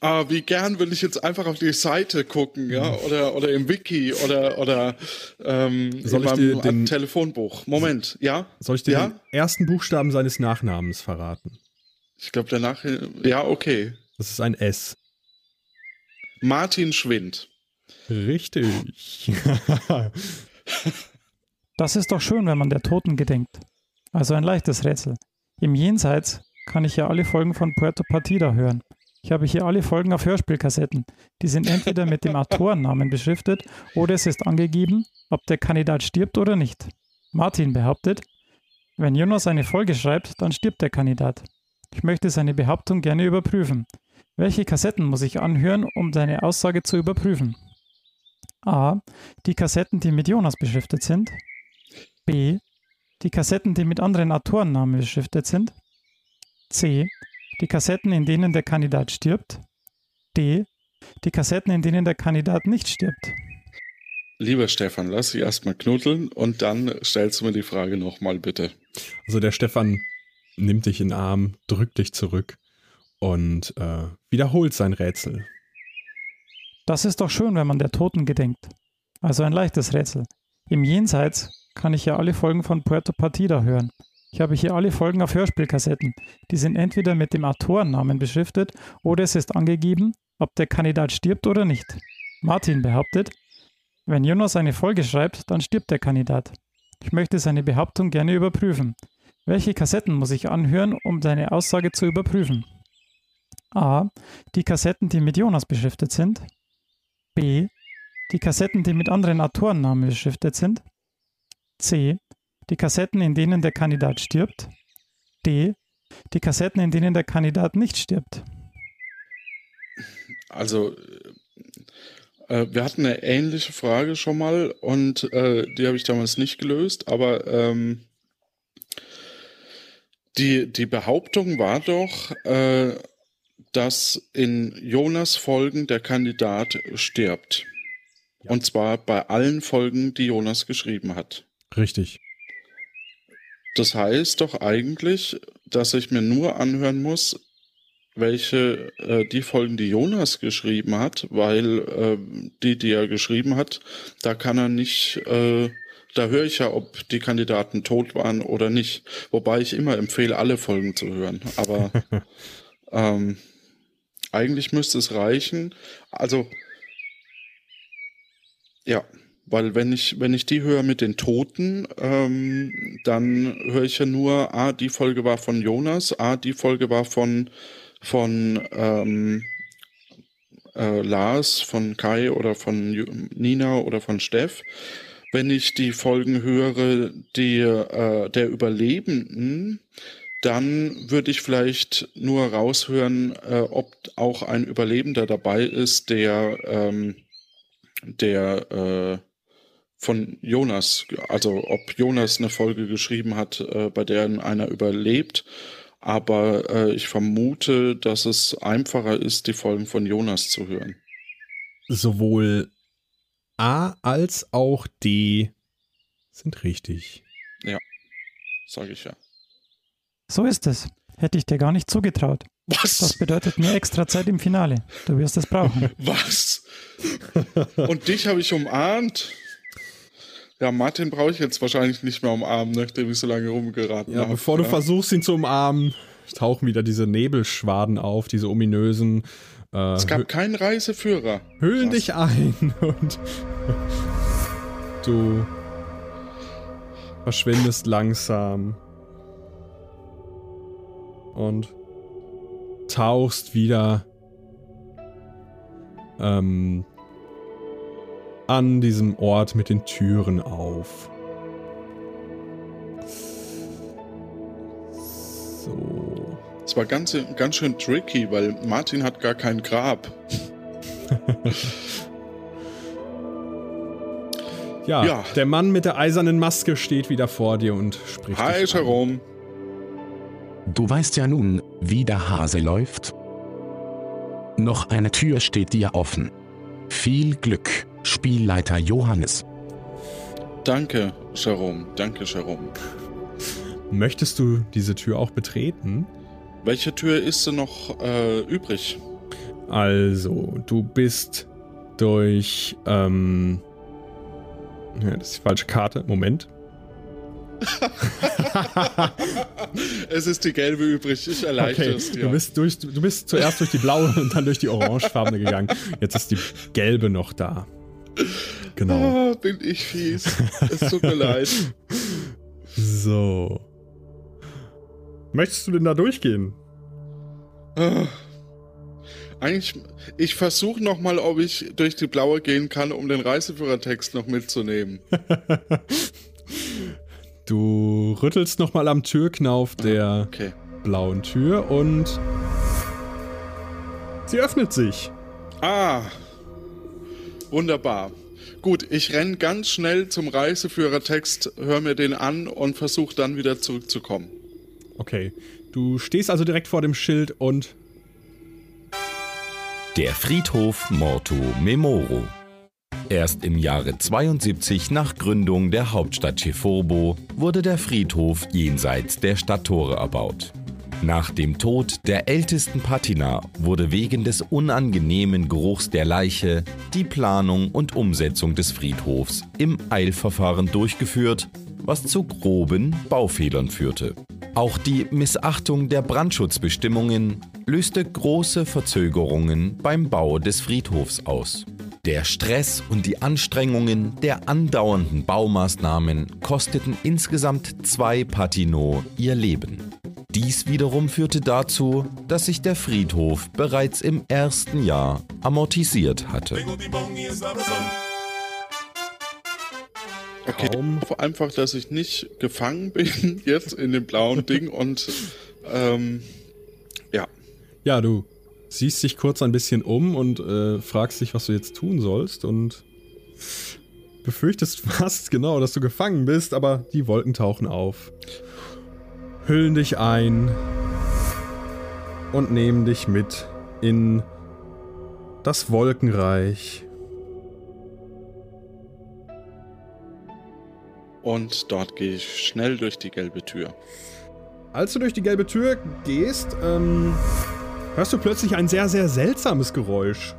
Ah, wie gern will ich jetzt einfach auf die Seite gucken, ja, oder, oder im Wiki oder, oder ähm, Soll in ich dir meinem den- Telefonbuch. Moment, ja? Soll ich dir Ja? den ersten Buchstaben seines Nachnamens verraten? Ich glaube, danach. Ja, okay. Das ist ein S. Martin Schwind. Richtig. Das ist doch schön, wenn man der Toten gedenkt. Also ein leichtes Rätsel. Im Jenseits kann ich ja alle Folgen von Puerto Partida hören. Ich habe hier alle Folgen auf Hörspielkassetten. Die sind entweder mit dem Autorennamen beschriftet oder es ist angegeben, ob der Kandidat stirbt oder nicht. Martin behauptet, wenn Jonas eine Folge schreibt, dann stirbt der Kandidat. Ich möchte seine Behauptung gerne überprüfen. Welche Kassetten muss ich anhören, um seine Aussage zu überprüfen? A. Die Kassetten, die mit Jonas beschriftet sind. B. Die Kassetten, die mit anderen Autorennamen beschriftet sind. C. Die Kassetten, in denen der Kandidat stirbt. D. Die Kassetten, in denen der Kandidat nicht stirbt. Lieber Stefan, lass dich erstmal knuddeln und dann stellst du mir die Frage nochmal, bitte. Also der Stefan nimmt dich in den Arm, drückt dich zurück und äh, wiederholt sein Rätsel. Das ist doch schön, wenn man der Toten gedenkt. Also ein leichtes Rätsel. Im Jenseits kann ich ja alle Folgen von Puerto Partida hören. Ich habe hier alle Folgen auf Hörspielkassetten. Die sind entweder mit dem Autorennamen beschriftet oder es ist angegeben, ob der Kandidat stirbt oder nicht. Martin behauptet, wenn Jonas eine Folge schreibt, dann stirbt der Kandidat. Ich möchte seine Behauptung gerne überprüfen. Welche Kassetten muss ich anhören, um seine Aussage zu überprüfen? A. Die Kassetten, die mit Jonas beschriftet sind. B. Die Kassetten, die mit anderen Autorennamen beschriftet sind. C. Die Kassetten, in denen der Kandidat stirbt. D. Die Kassetten, in denen der Kandidat nicht stirbt. Also, äh, wir hatten eine ähnliche Frage schon mal und äh, die habe ich damals nicht gelöst, aber ähm, die, die Behauptung war doch, äh, dass in Jonas Folgen der Kandidat stirbt. Ja. Und zwar bei allen Folgen, die Jonas geschrieben hat. Richtig. Das heißt doch eigentlich, dass ich mir nur anhören muss, welche äh, die Folgen, die Jonas geschrieben hat, weil äh, die, die er geschrieben hat, da kann er nicht, äh, da höre ich ja, ob die Kandidaten tot waren oder nicht. Wobei ich immer empfehle, alle Folgen zu hören. Aber ähm, eigentlich müsste es reichen. Also ja, weil wenn ich, wenn ich die höre mit den Toten, ähm, dann höre ich ja nur, ah, die Folge war von Jonas, ah, die Folge war von, von ähm, äh, Lars, von Kai oder von Nina oder von Steff. Wenn ich die Folgen höre, die äh, der Überlebenden, dann würde ich vielleicht nur raushören, äh, ob auch ein Überlebender dabei ist, der ähm, der äh, von Jonas, also ob Jonas eine Folge geschrieben hat, äh, bei der einer überlebt. Aber äh, ich vermute, dass es einfacher ist, die Folgen von Jonas zu hören. Sowohl A als auch D sind richtig. Ja, sage ich ja. So ist es. Hätte ich dir gar nicht zugetraut. Was? Das bedeutet mir extra Zeit im Finale. Du wirst es brauchen. Was? Und dich habe ich umarmt? Ja, Martin brauche ich jetzt wahrscheinlich nicht mehr umarmen, nachdem ich so lange rumgeraten ja, habe. Bevor du versuchst, ihn zu umarmen, tauchen wieder diese Nebelschwaden auf, diese ominösen. Äh, es gab keinen Reiseführer. Was? dich ein und du verschwindest langsam und tauchst wieder ähm, an diesem Ort mit den Türen auf. So. Es war ganz, ganz schön tricky, weil Martin hat gar kein Grab. ja, ja, der Mann mit der eisernen Maske steht wieder vor dir und spricht. Hi, Jerome. Du weißt ja nun, wie der Hase läuft. Noch eine Tür steht dir offen. Viel Glück, Spielleiter Johannes. Danke, Jerome. Danke, Jerome. Möchtest du diese Tür auch betreten? Welche Tür ist denn noch äh, übrig? Also, du bist durch. Ähm, ja, das ist die falsche Karte. Moment. es ist die gelbe übrig, ich erleichtere okay. es dir. Du bist, durch, du bist zuerst durch die blaue und dann durch die orangefarbene gegangen. Jetzt ist die gelbe noch da. Genau. Ah, bin ich fies. Es tut mir leid. So. Möchtest du denn da durchgehen? Ah. Eigentlich, ich versuche nochmal, ob ich durch die blaue gehen kann, um den Reiseführertext noch mitzunehmen. Du rüttelst nochmal am Türknauf der okay. blauen Tür und sie öffnet sich. Ah, wunderbar. Gut, ich renne ganz schnell zum Reiseführertext, höre mir den an und versuche dann wieder zurückzukommen. Okay, du stehst also direkt vor dem Schild und... Der Friedhof Morto Memoro. Erst im Jahre 72 nach Gründung der Hauptstadt Chefurbo wurde der Friedhof jenseits der Stadttore erbaut. Nach dem Tod der ältesten Patina wurde wegen des unangenehmen Geruchs der Leiche die Planung und Umsetzung des Friedhofs im Eilverfahren durchgeführt, was zu groben Baufehlern führte. Auch die Missachtung der Brandschutzbestimmungen löste große Verzögerungen beim Bau des Friedhofs aus. Der Stress und die Anstrengungen der andauernden Baumaßnahmen kosteten insgesamt zwei Patino ihr Leben. Dies wiederum führte dazu, dass sich der Friedhof bereits im ersten Jahr amortisiert hatte. Okay, ich hoffe einfach, dass ich nicht gefangen bin jetzt in dem blauen Ding und ähm, ja. Ja, du siehst dich kurz ein bisschen um und äh, fragst dich, was du jetzt tun sollst und befürchtest fast genau, dass du gefangen bist, aber die Wolken tauchen auf, hüllen dich ein und nehmen dich mit in das Wolkenreich. Und dort gehe ich schnell durch die gelbe Tür. Als du durch die gelbe Tür gehst, ähm, hörst du plötzlich ein sehr, sehr seltsames Geräusch.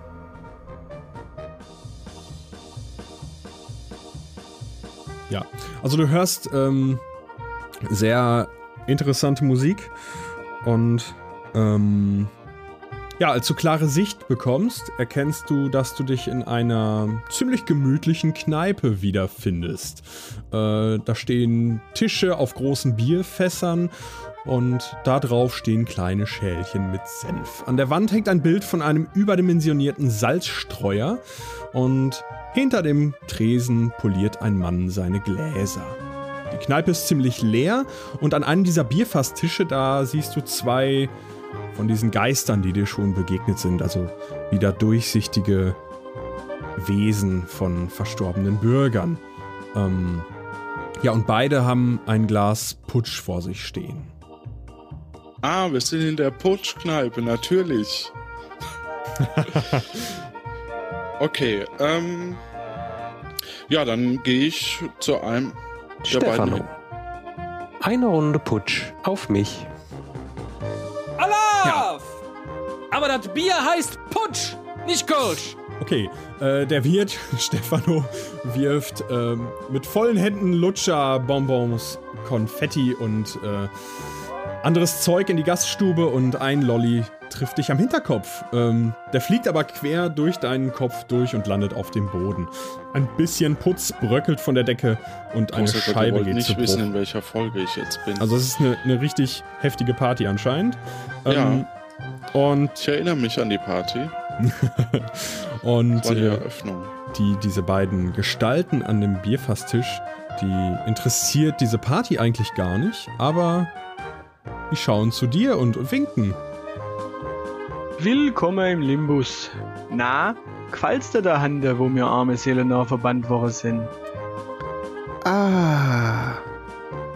Ja, also du hörst ähm, sehr interessante Musik und ähm, ja, als du klare Sicht bekommst, erkennst du, dass du dich in einer ziemlich gemütlichen Kneipe wiederfindest. Äh, da stehen Tische auf großen Bierfässern und da drauf stehen kleine Schälchen mit Senf. An der Wand hängt ein Bild von einem überdimensionierten Salzstreuer und hinter dem Tresen poliert ein Mann seine Gläser. Die Kneipe ist ziemlich leer und an einem dieser Bierfasstische da siehst du zwei von diesen Geistern, die dir schon begegnet sind, also wieder durchsichtige Wesen von verstorbenen Bürgern. Ähm, ja, und beide haben ein Glas Putsch vor sich stehen. Ah, wir sind in der Putschkneipe, natürlich. okay, ähm. Ja, dann gehe ich zu einem Stefano. Eine Runde Putsch auf mich. Alaf! Aber das Bier heißt Putsch, nicht Kölsch. Okay, äh, der Wirt, Stefano, wirft ähm, mit vollen Händen Lutscher, Bonbons, Konfetti und äh, anderes Zeug in die Gaststube und ein Lolli trifft dich am Hinterkopf. Ähm, der fliegt aber quer durch deinen Kopf durch und landet auf dem Boden. Ein bisschen Putz bröckelt von der Decke und eine Gott, ihr Scheibe wollt geht nicht zu wissen, Bruch. in welcher Folge ich jetzt bin. Also es ist eine, eine richtig heftige Party anscheinend. Ähm, Und ich erinnere mich an die Party. und die äh, Eröffnung. die, diese beiden Gestalten an dem Bierfasstisch, die interessiert diese Party eigentlich gar nicht, aber die schauen zu dir und winken. Willkommen im Limbus. Na, gefällt's dir der Hand, wo mir arme Seelen nach verbannt worden sind? Ah,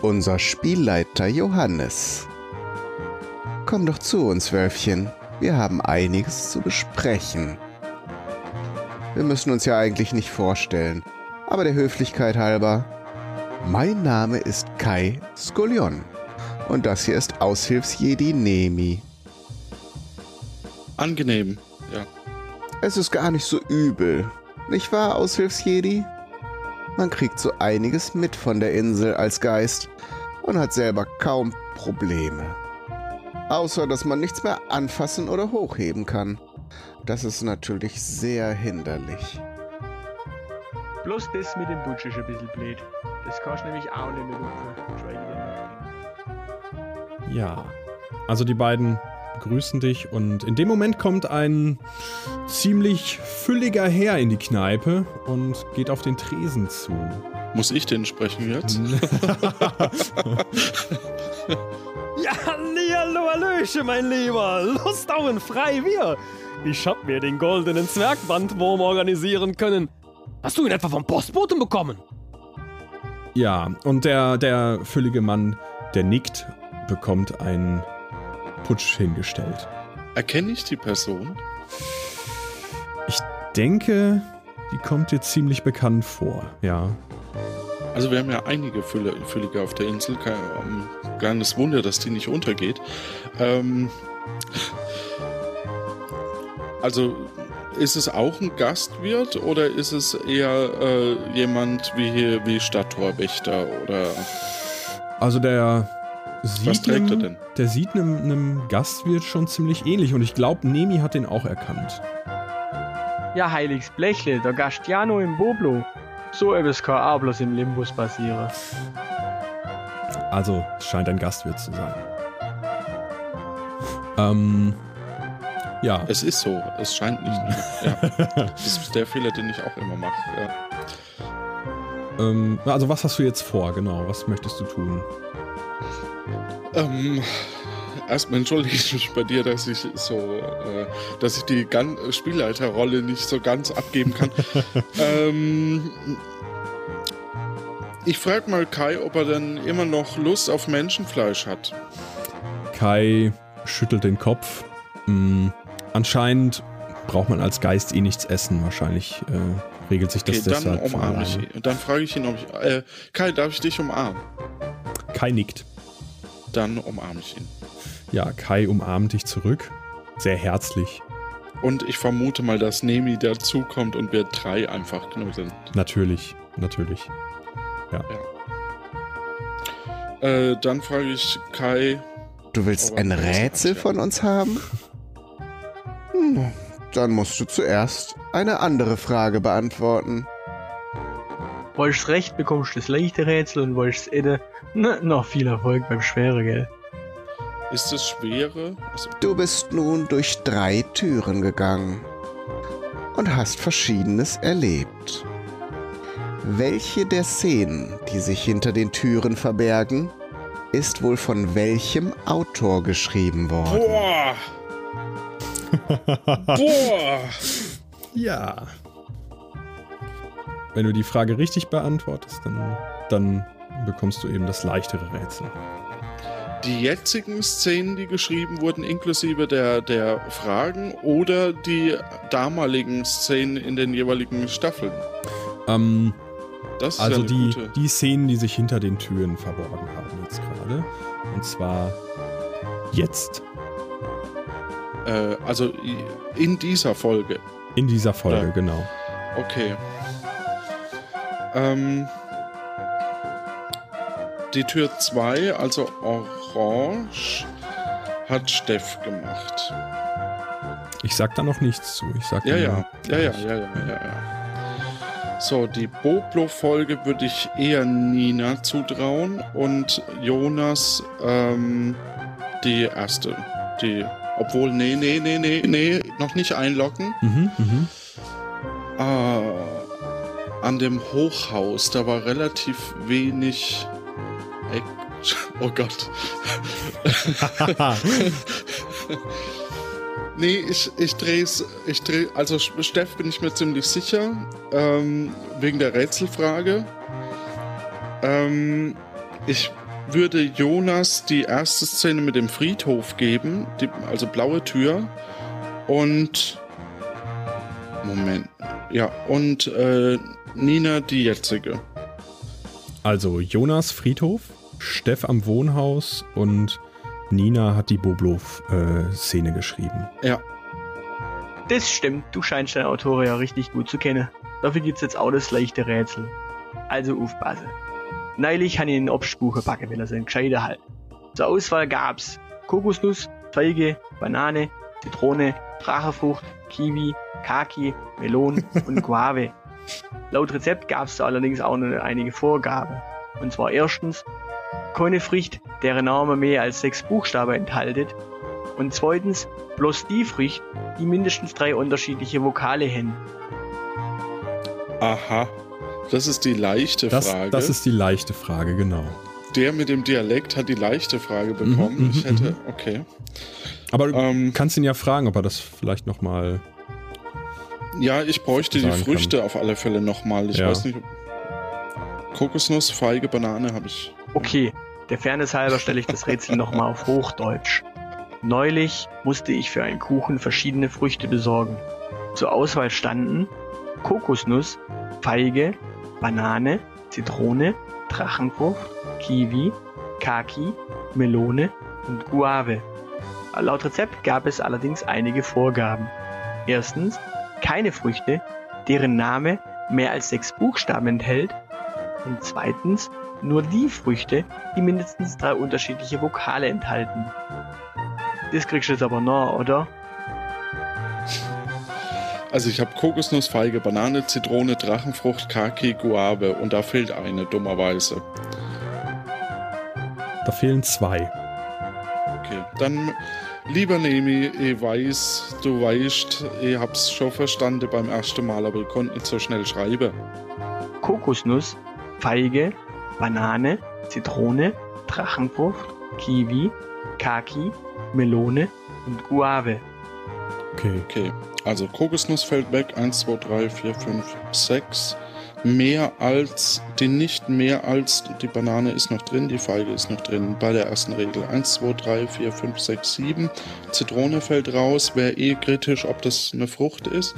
unser Spielleiter Johannes. Komm doch zu uns, Wölfchen. Wir haben einiges zu besprechen. Wir müssen uns ja eigentlich nicht vorstellen, aber der Höflichkeit halber. Mein Name ist Kai Skolion und das hier ist Aushilfsjedi Nemi. Angenehm, ja. Es ist gar nicht so übel, nicht wahr, Aushilfsjedi? Man kriegt so einiges mit von der Insel als Geist und hat selber kaum Probleme. Außer, dass man nichts mehr anfassen oder hochheben kann. Das ist natürlich sehr hinderlich. Bloß das mit dem Putsch ist ein bisschen blöd. Das kannst du nämlich auch nicht mehr machen. Ja. Also die beiden begrüßen dich und in dem Moment kommt ein ziemlich fülliger Herr in die Kneipe und geht auf den Tresen zu. Muss ich den sprechen jetzt? Ja, hallo, hallöche, mein Lieber. Lust auf ein Freibier. Ich hab mir den goldenen Zwergbandwurm organisieren können. Hast du ihn etwa vom Postboten bekommen? Ja, und der, der füllige Mann, der nickt, bekommt einen Putsch hingestellt. Erkenne ich die Person? Ich denke, die kommt dir ziemlich bekannt vor, ja. Also wir haben ja einige Füllige auf der Insel. Kein, ähm, kleines Wunder, dass die nicht untergeht. Ähm, also ist es auch ein Gastwirt oder ist es eher äh, jemand wie hier wie Stadttorwächter oder Also der Was sieht trägt er einem, denn? der sieht einem, einem Gastwirt schon ziemlich ähnlich und ich glaube, Nemi hat den auch erkannt. Ja, heiliges Blechle, der Gastiano im Boblo. So etwas kann auch bloß im Limbus passieren. Also es scheint ein Gastwirt zu sein. Ähm, ja. Es ist so, es scheint nicht. ja. Das ist der Fehler, den ich auch immer mache. Ja. Ähm, also was hast du jetzt vor, genau? Was möchtest du tun? Ähm, erstmal entschuldige ich mich bei dir, dass ich so, äh, dass ich die Gan Spielleiterrolle nicht so ganz abgeben kann. ähm, ich frage mal Kai, ob er denn immer noch Lust auf Menschenfleisch hat. Kai schüttelt den Kopf. Hm, anscheinend braucht man als Geist eh nichts essen. Wahrscheinlich äh, regelt sich das okay, deshalb. Dann umarme ich ihn. Dann frage ich ihn, ob ich. Äh, Kai, darf ich dich umarmen? Kai nickt. Dann umarme ich ihn. Ja, Kai umarmt dich zurück. Sehr herzlich. Und ich vermute mal, dass Nemi dazukommt und wir drei einfach knuddeln. Natürlich, natürlich. Ja. ja. Äh, dann frage ich Kai. Du willst ein Rätsel von uns haben? Hm, dann musst du zuerst eine andere Frage beantworten. Wollt's recht, bekommst du das leichte Rätsel und wollt's Edde, na, noch viel Erfolg beim Schwere, gell? Ist es schwere? Also du bist nun durch drei Türen gegangen und hast Verschiedenes erlebt. Welche der Szenen, die sich hinter den Türen verbergen, ist wohl von welchem Autor geschrieben worden? Boah! Boah! ja. Wenn du die Frage richtig beantwortest, dann, dann bekommst du eben das leichtere Rätsel. Die jetzigen Szenen, die geschrieben wurden, inklusive der, der Fragen oder die damaligen Szenen in den jeweiligen Staffeln? Ähm, also ja die, die Szenen, die sich hinter den Türen verborgen haben jetzt gerade. Und zwar jetzt. Äh, also in dieser Folge. In dieser Folge, ja. genau. Okay. Ähm, die Tür 2, also Orange, hat Steff gemacht. Ich sag da noch nichts zu. Ich sag ja, ja. Ja, ja, ja, ja, ja, ja. So, die Boblo-Folge würde ich eher Nina zutrauen und Jonas ähm, die erste. Die, obwohl, nee, nee, nee, nee, nee, noch nicht einloggen. Mhm, mhm. Äh, an dem Hochhaus, da war relativ wenig Oh Gott. nee, ich, ich drehe es. Ich dreh, also Steff bin ich mir ziemlich sicher. Ähm, wegen der Rätselfrage. Ähm, ich würde Jonas die erste Szene mit dem Friedhof geben, die, also blaue Tür. Und. Moment. Ja, und äh, Nina die jetzige. Also Jonas Friedhof, Steff am Wohnhaus und Nina hat die Boblo-Szene geschrieben. Ja. Das stimmt, du scheinst deine Autorin ja richtig gut zu kennen. Dafür gibt's jetzt auch das leichte Rätsel. Also aufpassen. Neulich habe ich einen Obstbuche packen, weil er sein gescheiter halt. Zur Auswahl gab's Kokosnuss, Feige, Banane, Zitrone, Drachenfrucht, Kiwi, Kaki, Melon und Guave. Laut Rezept gab's da allerdings auch noch einige Vorgaben. Und zwar erstens keine Frucht, deren Name mehr als sechs Buchstaben enthaltet. Und zweitens bloß die Frucht, die mindestens drei unterschiedliche Vokale haben. Aha, das ist die leichte das, Frage. Das ist die leichte Frage, genau. Der mit dem Dialekt hat die leichte Frage bekommen. Mhm, ich mhm, hätte, mhm. okay. Aber du ähm, kannst ihn ja fragen, ob er das vielleicht nochmal. Ja, ich bräuchte die Früchte kann. auf alle Fälle nochmal. Ich Ja. weiß nicht. Kokosnuss, Feige, Banane habe ich. Okay, der Fairness halber stelle ich das Rätsel nochmal auf Hochdeutsch. Neulich musste ich für einen Kuchen verschiedene Früchte besorgen. Zur Auswahl standen Kokosnuss, Feige, Banane, Zitrone, Drachenfrucht, Kiwi, Kaki, Melone und Guave. Laut Rezept gab es allerdings einige Vorgaben. Erstens, keine Früchte, deren Name mehr als sechs Buchstaben enthält. Und zweitens, nur die Früchte, die mindestens drei unterschiedliche Vokale enthalten. Das kriegst du jetzt aber noch, oder? Also ich habe Kokosnuss, Feige, Banane, Zitrone, Drachenfrucht, Kaki, Guave und da fehlt eine, dummerweise. Da fehlen zwei. Okay, dann Lieber Nemi, ich weiß, du weißt, ich hab's schon verstanden beim ersten Mal, aber ich konnte nicht so schnell schreiben. Kokosnuss, Feige, Banane, Zitrone, Drachenfrucht, Kiwi, Kaki, Melone und Guave. Okay. Okay, also Kokosnuss fällt weg. 1, 2, 3, 4, 5, 6. Mehr als, die nicht mehr als, die Banane ist noch drin, die Feige ist noch drin bei der ersten Regel. 1, 2, 3, 4, 5, 6, 7. Zitrone fällt raus, wäre eh kritisch, ob das eine Frucht ist.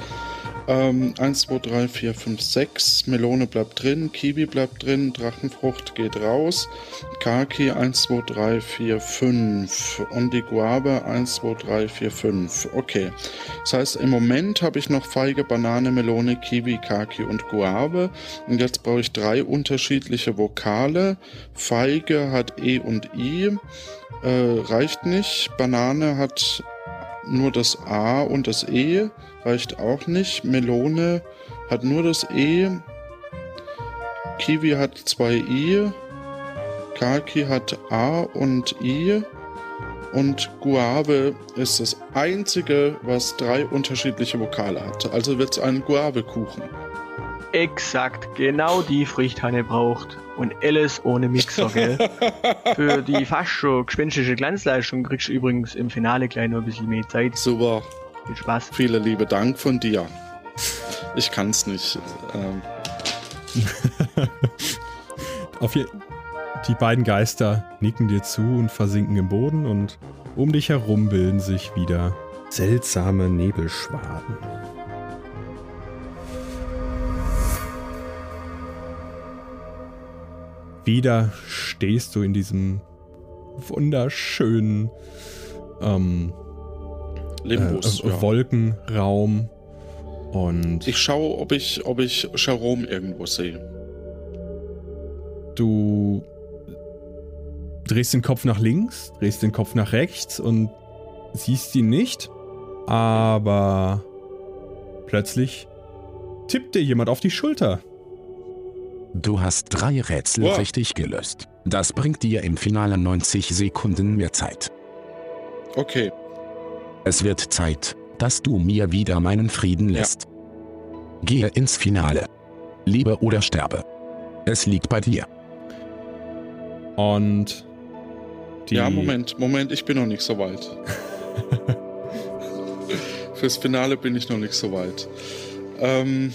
Ähm, 1, 2, 3, 4, 5, 6. Melone bleibt drin, Kiwi bleibt drin, Drachenfrucht geht raus. Kaki 1, 2, 3, 4, 5. Und die Guave 1, 2, 3, 4, 5. Okay. Das heißt, im Moment habe ich noch Feige, Banane, Melone, Kiwi, Kaki und Guave. Und jetzt brauche ich drei unterschiedliche Vokale. Feige hat E und I. Äh, reicht nicht. Banane hat nur das A und das E. Reicht auch nicht. Melone hat nur das E. Kiwi hat zwei I. Kaki hat A und I. Und Guave ist das einzige, was drei unterschiedliche Vokale hat. Also wird es ein Guave-Kuchen. Exakt, genau die Früchthanne braucht. Und alles ohne Mixer, gell? Für die fast schon gespenstische Glanzleistung kriegst du übrigens im Finale gleich noch ein bisschen mehr Zeit. Super. Viel Spaß. Vielen lieben Dank von dir. Ich kann's nicht. Ähm. Auf je die beiden Geister nicken dir zu und versinken im Boden und um dich herum bilden sich wieder seltsame Nebelschwaden. Wieder stehst du in diesem wunderschönen ähm, Limbus, äh, ja. Wolkenraum und Ich schaue, ob ich, ob ich Jerome irgendwo sehe. du drehst den Kopf nach links, drehst den Kopf nach rechts und siehst ihn nicht, aber plötzlich tippt dir jemand auf die Schulter. Du hast drei Rätsel Wow. richtig gelöst. Das bringt dir im Finale 90 Sekunden mehr Zeit. Okay. Es wird Zeit, dass du mir wieder meinen Frieden lässt. Gehe ins Finale. Liebe oder sterbe. Es liegt bei dir. Und die Ja, Moment, Moment, ich bin noch nicht so weit. Fürs Finale bin ich noch nicht so weit. Ähm,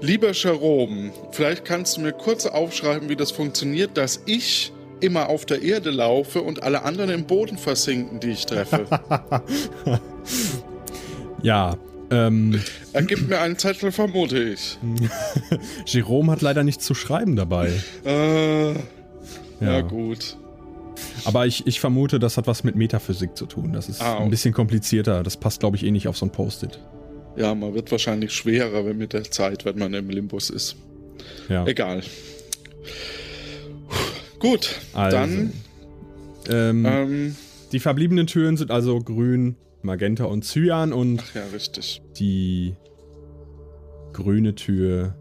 lieber Jerome, vielleicht kannst du mir kurz aufschreiben, wie das funktioniert, dass ich immer auf der Erde laufe und alle anderen im Boden versinken, die ich treffe. Ja, ähm, er gibt mir einen Zettel, vermute ich. Jerome hat leider nichts zu schreiben dabei. Äh, Ja. ja, gut. Aber ich, ich vermute, das hat was mit Metaphysik zu tun. Das ist Ah, ein bisschen komplizierter. Das passt, glaube ich, eh nicht auf so ein Post-it. Ja, man wird wahrscheinlich schwerer, wenn mit der Zeit, wenn man im Limbus ist. Ja. Egal. Gut, Also, dann Ähm, ähm, die verbliebenen Türen sind also grün, magenta und cyan und Ach ja, richtig. die grüne Tür.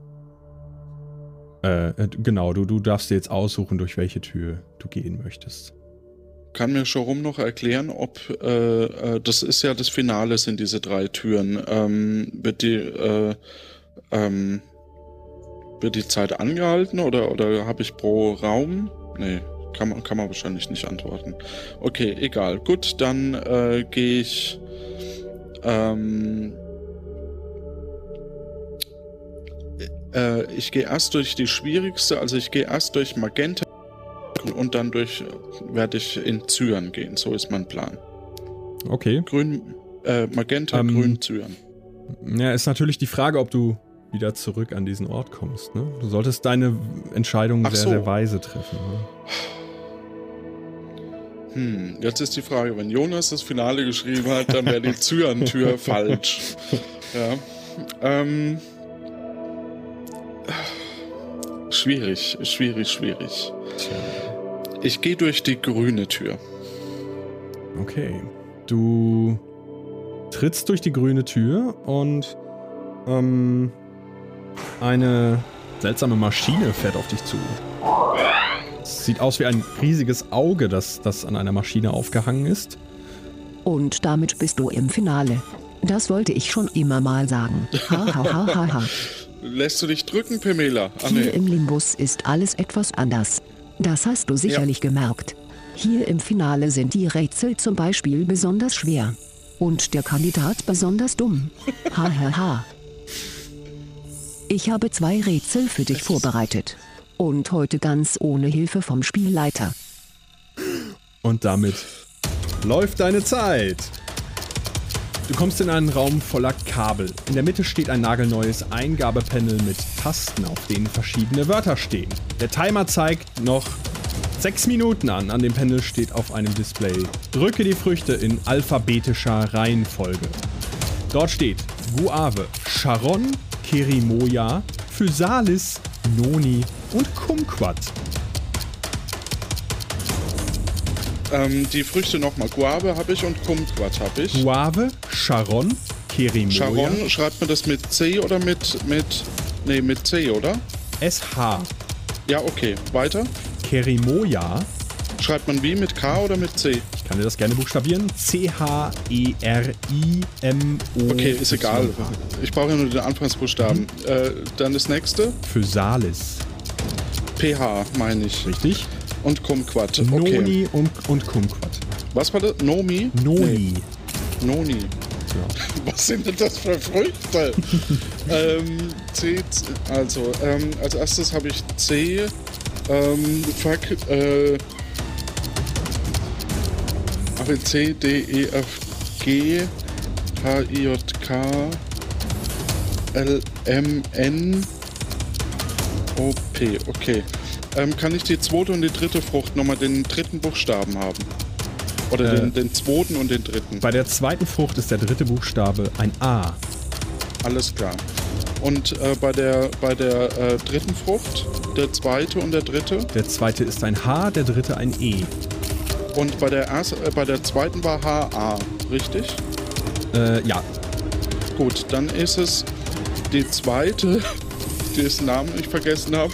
Äh, äh, genau, du, du darfst dir jetzt aussuchen, durch welche Tür du gehen möchtest. kann mir Jerome noch erklären, ob äh, äh, das ist ja das Finale sind diese drei Türen. Ähm, wird die äh, ähm, wird die Zeit angehalten oder oder habe ich pro Raum? Nee, kann man kann man wahrscheinlich nicht antworten. Okay, egal. Gut, dann äh, gehe ich ähm, äh, ich gehe erst durch die schwierigste, also ich gehe erst durch Magenta und dann durch werde ich in Zyan gehen. So ist mein Plan. Okay. Grün, äh, Magenta, Ähm, Grün, Zyan. Ja, ist natürlich die Frage, ob du wieder zurück an diesen Ort kommst. Ne? Du solltest deine Entscheidung Ach sehr, so. sehr weise treffen. Ne? Hm, jetzt ist die Frage, wenn Jonas das Finale geschrieben hat, dann wäre die Zyan-Tür falsch. Ja. Ähm, schwierig, schwierig, schwierig. Ich gehe durch die grüne Tür. Okay. Du trittst durch die grüne Tür und ähm, eine seltsame Maschine fährt auf dich zu. Es sieht aus wie ein riesiges Auge, das, das an einer Maschine aufgehangen ist. Und damit bist du im Finale. Das wollte ich schon immer mal sagen. Ha, ha, ha, ha, ha. Lässt du dich drücken, Pamela? Ah, Hier nee. im Limbus ist alles etwas anders. Das hast du sicherlich gemerkt. Hier im Finale sind die Rätsel zum Beispiel besonders schwer. Und der Kandidat besonders dumm. Ha, ha, ha. Ich habe zwei Rätsel für dich vorbereitet. Und heute ganz ohne Hilfe vom Spielleiter. Und damit läuft deine Zeit. Du kommst in einen Raum voller Kabel. In der Mitte steht ein nagelneues Eingabepanel mit Tasten, auf denen verschiedene Wörter stehen. Der Timer zeigt noch sechs Minuten an. An dem Panel steht auf einem Display: Drücke die Früchte in alphabetischer Reihenfolge. Dort steht Guave, Charon, Kerimoja, Physalis, Noni und Kumquat. Ähm, die Früchte nochmal. Guave habe ich und Kumquat habe ich. Guave, Charon, Kerimoja. Charon, schreibt man das mit C oder mit, mit, nee, mit C, oder? SH. Ja, okay. Weiter. Kerimoja. Schreibt man wie, mit K oder mit C? Kann dir das gerne buchstabieren. C-H-E-R-I-M-O. Okay, ist egal. Ich brauche ja nur den Anfangsbuchstaben. Äh, dann das nächste. Physalis. PH, meine ich. Richtig. Und Kumquat. Okay. Noni und, und Kumquat. Was war das? Nomi? Noni. Noni. Was sind denn das für Früchte? ähm, C- also, ähm, als erstes habe ich C, ähm, fuck, äh, habe C, D, E, F, G, H, I, J, K, L, M, N, O, P, okay. Ähm, kann ich die zweite und die dritte Frucht nochmal den dritten Buchstaben haben? Oder Äh. den, den zweiten und den dritten? Bei der zweiten Frucht ist der dritte Buchstabe ein A. Alles klar. Und äh, bei der, bei der äh, dritten Frucht, der zweite und der dritte? Der zweite ist ein H, der dritte ein E. Und bei der, erst, äh, bei der zweiten war HA, richtig? Äh, ja. Gut, dann ist es die zweite, dessen Namen ich vergessen habe.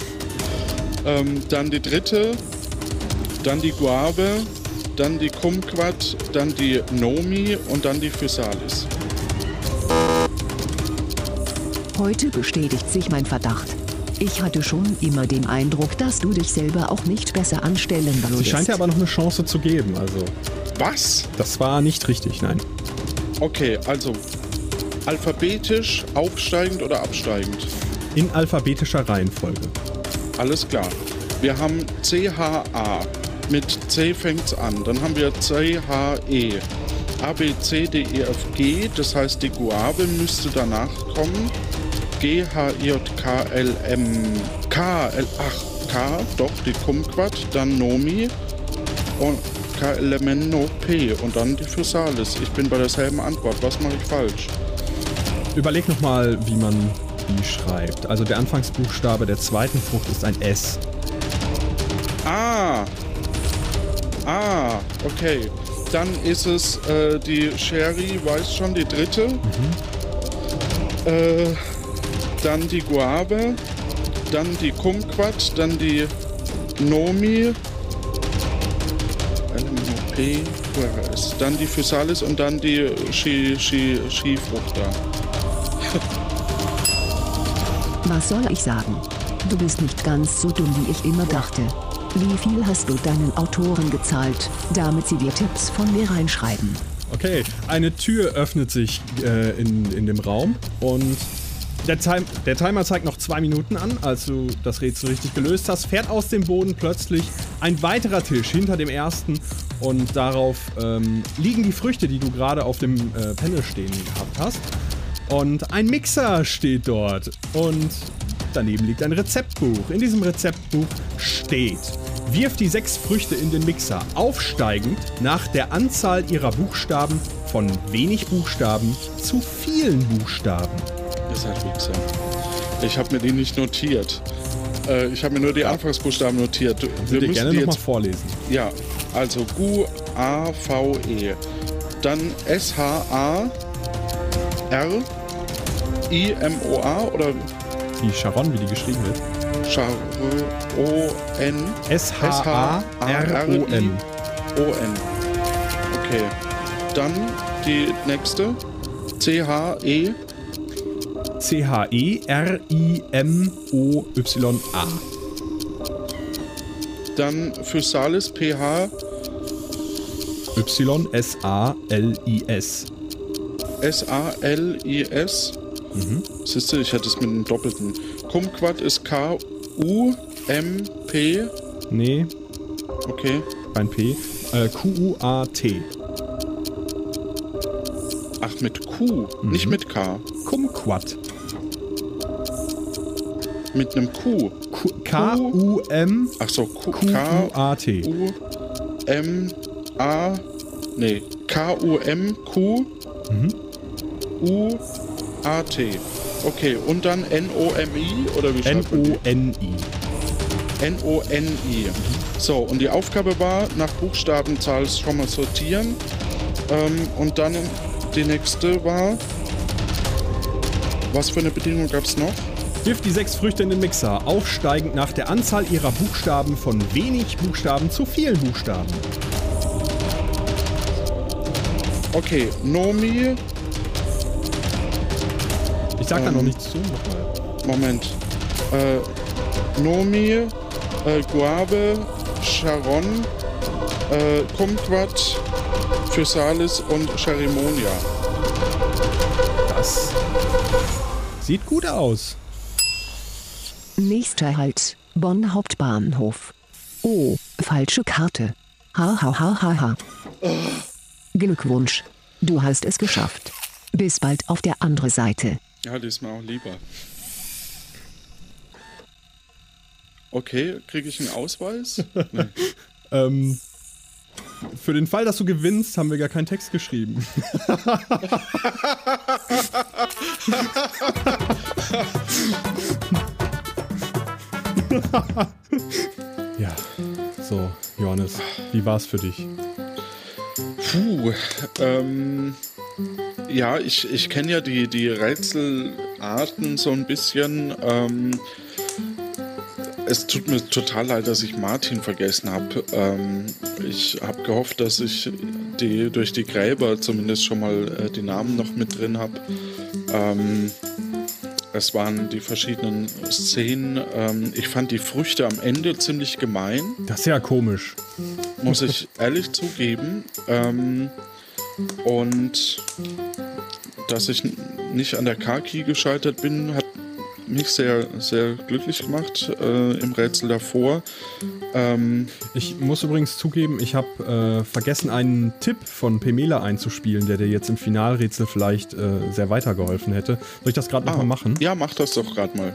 Ähm, dann die dritte, dann die Guave, dann die Kumquat, dann die Nomi und dann die Physalis. Heute bestätigt sich mein Verdacht. Ich hatte schon immer den Eindruck, dass du dich selber auch nicht besser anstellen Sie würdest. scheint dir aber noch eine Chance zu geben, also. Was? Das war nicht richtig, nein. Okay, also alphabetisch, aufsteigend oder absteigend? In alphabetischer Reihenfolge. Alles klar. Wir haben CHA. Mit C fängt's an. Dann haben wir CHE. A, B, C, D, E, F, G. Das heißt, die Guave müsste danach kommen. G, H, I, J, K, L, M, K, L, ach, K, doch, die Kumquat. Dann Nomi. Und K, L, M, N, O, P. Und dann die Physalis. Ich bin bei derselben Antwort. Was mache ich falsch? Überleg nochmal, wie man die schreibt. Also der Anfangsbuchstabe der zweiten Frucht ist ein S. Ah. Ah, okay. Dann ist es äh, die Sherry, weiß schon, die dritte. Äh, dann die Guave. Dann die Kumquat. Dann die Nomi. LMOP. Ist? Dann die Physalis und dann die Ski, Ski, Skifrucht da. Was soll ich sagen? Du bist nicht ganz so dumm, wie ich immer dachte. Wie viel hast du deinen Autoren gezahlt, damit sie dir Tipps von mir reinschreiben? Okay, eine Tür öffnet sich äh, in, in dem Raum und der, Time, der Timer zeigt noch zwei Minuten an, als du das Rätsel richtig gelöst hast. Fährt aus dem Boden plötzlich ein weiterer Tisch hinter dem ersten und darauf ähm, liegen die Früchte, die du gerade auf dem äh, Panel stehen gehabt hast. Und ein Mixer steht dort und daneben liegt ein Rezeptbuch. In diesem Rezeptbuch steht, wirf die sechs Früchte in den Mixer, aufsteigend nach der Anzahl ihrer Buchstaben von wenig Buchstaben zu vielen Buchstaben. Seid Wichser. Ich habe mir die nicht notiert. Äh, ich habe mir nur die Anfangsbuchstaben notiert. Du- Würde dir müssen gerne nochmal vorlesen. Ja, also Gu, A, V, E. Dann S, H, A, R, I, M, O, A oder Die Sharon, wie die geschrieben wird. Char, O, N. S-H-A-R-O-N. O, N. Okay. Dann die nächste. C-H-E. C-H-E-R-I-M-O-Y-A. Dann Physalis. P-H. Y-S-A-L-I-S. S-A-L-I-S. Mhm. Siehst du, ich hätte es mit einem doppelten. Kumquat ist K-U-M-P. Nee. Okay. Kein P. Äh, Q-U-A-T. Ach, mit Q, nicht mit K. Kumquat. Mit einem Q. K-U-M. Ach so, Q. Q-U-A-T. U-M-A. Nee, K-U-M-Q. Mhm. U-A-T. Okay, und dann N-O-M-I oder wie schreibt man? N-O-N-I. N-O-N-I. So, und die Aufgabe war, nach Buchstabenzahl schon mal sortieren. Ähm, und dann die nächste war. Was für eine Bedingung gab es noch? Wirft die sechs Früchte in den Mixer, aufsteigend nach der Anzahl ihrer Buchstaben von wenig Buchstaben zu vielen Buchstaben. Okay, Nomi. Ich sag da Ähm, noch nichts zu. Nochmal. Moment. Äh, Nomi, äh, Guave, Charon, äh, Kumquat, Physalis und Cherimonia. Das sieht gut aus. Nächster Halt, Bonn Hauptbahnhof. Oh, falsche Karte. Ha ha ha ha ha. Glückwunsch. Du hast es geschafft. Bis bald auf der anderen Seite. Ja, die ist mir auch lieber. Okay, kriege ich einen Ausweis? Nee. Ähm, für den Fall, dass du gewinnst, haben wir gar keinen Text geschrieben. ja, so, Johannes, wie war's für dich? Puh, ähm, ja, ich, ich kenne ja die, die Rätselarten so ein bisschen. Ähm, es tut mir total leid, dass ich Martin vergessen habe. Ähm, ich habe gehofft, dass ich die durch die Gräber zumindest schon mal äh, die Namen noch mit drin habe. Ähm, es waren die verschiedenen Szenen. Ähm, ich fand die Früchte am Ende ziemlich gemein. Das ist ja komisch. Muss ich ehrlich zugeben. Ähm, und dass ich nicht an der Kaki gescheitert bin, hat mich sehr, sehr glücklich gemacht äh, im Rätsel davor. Ähm, Ich muss übrigens zugeben, ich habe äh, vergessen, einen Tipp von Pemela einzuspielen, der dir jetzt im Finalrätsel vielleicht äh, sehr weitergeholfen hätte. Soll ich das gerade nochmal machen? Ja, mach das doch gerade mal.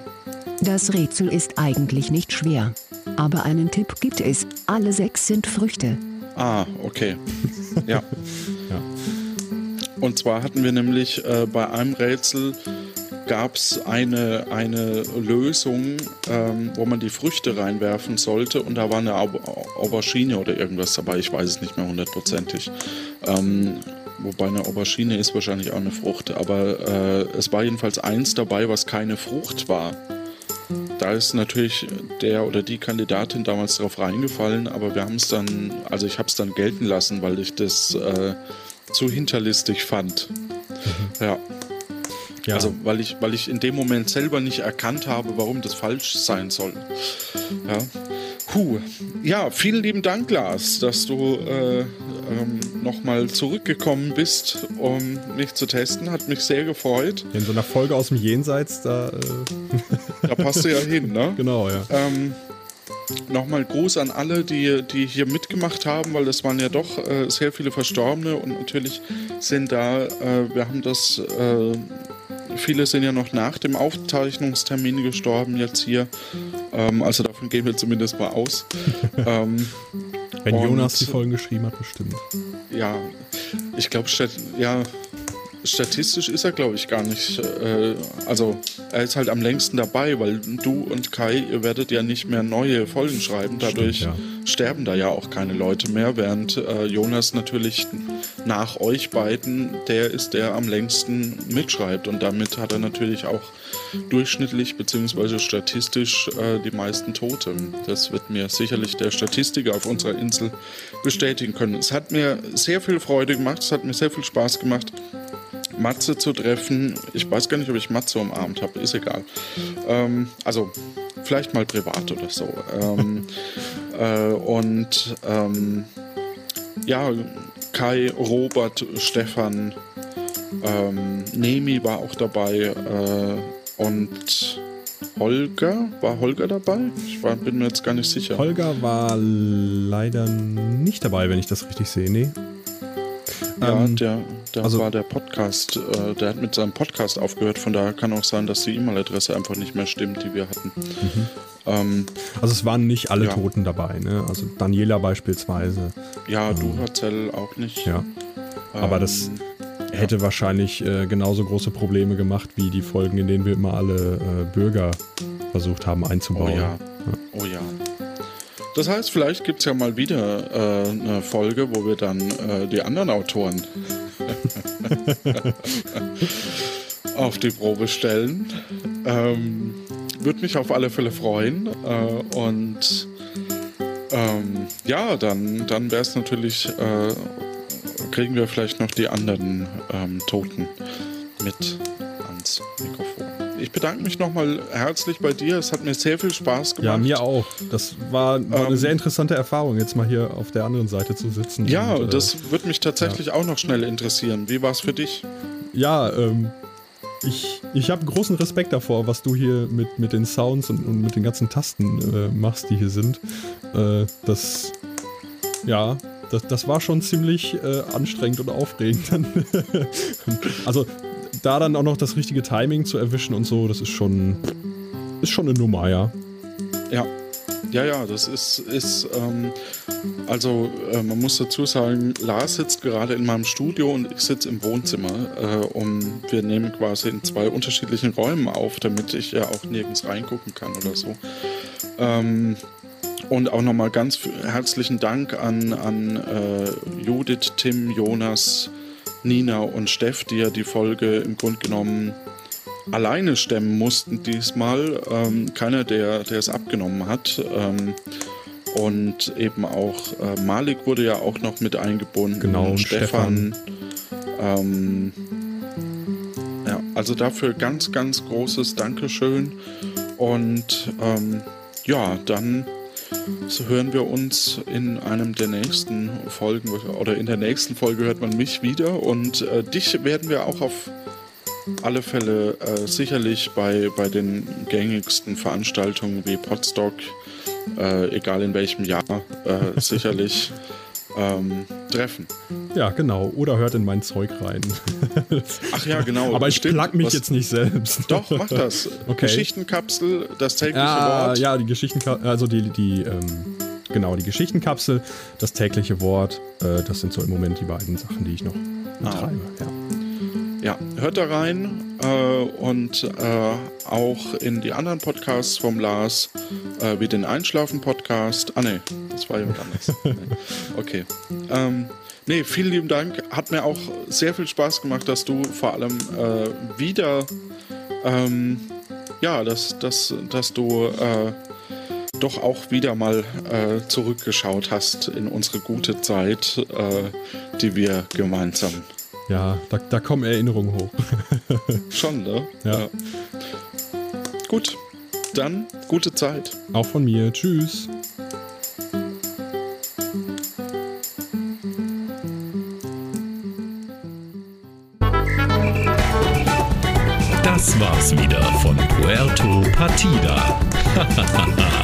Das Rätsel ist eigentlich nicht schwer. Aber einen Tipp gibt es. Alle sechs sind Früchte. Ah, okay. Ja. Ja. Und zwar hatten wir nämlich äh, bei einem Rätsel gab es eine, eine Lösung, ähm, wo man die Früchte reinwerfen sollte und da war eine Au Aubergine oder irgendwas dabei, ich weiß es nicht mehr hundertprozentig. Ähm, wobei eine Aubergine ist wahrscheinlich auch eine Frucht, aber äh, es war jedenfalls eins dabei, was keine Frucht war. Da ist natürlich der oder die Kandidatin damals drauf reingefallen, aber wir haben es dann, also ich habe es dann gelten lassen, weil ich das äh, zu hinterlistig fand. Ja. Ja. Also weil ich, weil ich in dem Moment selber nicht erkannt habe, warum das falsch sein soll. Ja. Puh. Ja, vielen lieben Dank, Lars, dass du äh, ähm, nochmal zurückgekommen bist, um mich zu testen. Hat mich sehr gefreut. In so einer Folge aus dem Jenseits, da. Äh Da passt du ja hin, ne? Genau, ja. Ähm, Nochmal Gruß an alle, die, die hier mitgemacht haben, weil es waren ja doch äh, sehr viele Verstorbene und natürlich sind da, äh, wir haben das, äh, viele sind ja noch nach dem Aufzeichnungstermin gestorben jetzt hier. Ähm, also davon gehen wir zumindest mal aus. ähm, Wenn Jonas die Folgen geschrieben hat, bestimmt. ja, ich glaube, ja, statistisch ist er, glaube ich, gar nicht. Äh, also, er ist halt am längsten dabei, weil du und Kai, ihr werdet ja nicht mehr neue Folgen schreiben. Dadurch Stimmt, sterben da ja auch keine Leute mehr, während äh, Jonas natürlich nach euch beiden der ist, der am längsten mitschreibt. Und damit hat er natürlich auch durchschnittlich bzw. statistisch äh, die meisten Tote. Das wird mir sicherlich der Statistiker auf unserer Insel bestätigen können. Es hat mir sehr viel Freude gemacht, es hat mir sehr viel Spaß gemacht. Matze zu treffen. Ich weiß gar nicht, ob ich Matze umarmt habe, ist egal. Ähm, also vielleicht mal privat oder so. Ähm, äh, und ähm, ja, Kai, Robert, Stefan, ähm, Nemi war auch dabei äh, und Holger, war Holger dabei? Ich war, bin mir jetzt gar nicht sicher. Holger war leider nicht dabei, wenn ich das richtig sehe. Nee. Ja, Ähm, der, der also- war der Podcast, äh, der hat mit seinem Podcast aufgehört, von daher kann auch sein, dass die E-Mail-Adresse einfach nicht mehr stimmt, die wir hatten. Ähm, Also es waren nicht alle Ja. Toten dabei, ne? Also Daniela beispielsweise. ja, du, Harzell, auch nicht. Ja. Aber das Ähm, hätte wahrscheinlich äh, genauso große Probleme gemacht wie die Folgen, in denen wir immer alle äh, Bürger versucht haben einzubauen. Oh ja. Oh ja. Das heißt, vielleicht gibt es ja mal wieder äh, eine Folge, wo wir dann äh, die anderen Autoren auf die Probe stellen. Ähm, Würde mich auf alle Fälle freuen. Äh, und ähm, ja, dann, dann wäre es natürlich, äh, kriegen wir vielleicht noch die anderen ähm, Toten mit ans Mikrofon. Ich bedanke mich nochmal herzlich bei dir. Es hat mir sehr viel Spaß gemacht. Ja, mir auch. Das war, war eine Ähm, sehr interessante Erfahrung, jetzt mal hier auf der anderen Seite zu sitzen. Ja, und, äh, das würde mich tatsächlich auch noch schnell interessieren. Wie war es für dich? Ja, ähm, ich, ich habe großen Respekt davor, was du hier mit, mit den Sounds und, und mit den ganzen Tasten äh, machst, die hier sind. Äh, das, ja, das, das war schon ziemlich äh, anstrengend und aufregend. also da dann auch noch das richtige Timing zu erwischen und so, das ist schon, ist schon eine Nummer, ja. Ja. Ja, ja, das ist, ist ähm, also äh, man muss dazu sagen, Lars sitzt gerade in meinem Studio und ich sitze im Wohnzimmer. Äh, um, wir nehmen quasi in zwei unterschiedlichen Räumen auf, damit ich ja auch nirgends reingucken kann oder so. Ähm, und auch nochmal ganz herzlichen Dank an, an äh, Judith, Tim, Jonas, Nina und Steff, die ja die Folge im Grunde genommen alleine stemmen mussten diesmal. Ähm, keiner, der, der es abgenommen hat. Ähm, und eben auch äh, Malik wurde ja auch noch mit eingebunden. Genau, und Stefan. Ähm, ja, also dafür ganz, ganz großes Dankeschön. Und ähm, ja, dann so hören wir uns in einem der nächsten Folgen oder in der nächsten Folge hört man mich wieder und äh, dich werden wir auch auf alle Fälle äh, sicherlich bei, bei den gängigsten Veranstaltungen wie Podstock, äh, egal in welchem Jahr, äh, sicherlich ähm, treffen. Ja, genau. Oder hört in mein Zeug rein. Ach ja, genau. Aber ich Stimmt. plag mich Was- jetzt nicht selbst. Doch, mach das. Okay. Geschichtenkapsel, das tägliche Ja, Wort. ja, die Geschichtenkapsel, also die, die, ähm, genau, die Geschichtenkapsel, das tägliche Wort, äh, das sind so im Moment die beiden Sachen, die ich noch betreibe. Ja. Ja, hört da rein äh, und äh, auch in die anderen Podcasts vom Lars, äh, wie den Einschlafen-Podcast. Ah, nee, das war jemand anders. nee. Okay. Ähm, nee, vielen lieben Dank. Hat mir auch sehr viel Spaß gemacht, dass du vor allem äh, wieder, ähm, ja, dass, dass, dass du äh, doch auch wieder mal äh, zurückgeschaut hast in unsere gute Zeit, äh, die wir gemeinsam Ja, da, da kommen Erinnerungen hoch. Schon, ne? Ja. Gut, dann gute Zeit. Auch von mir. Tschüss. Das war's wieder von Puerto Partida.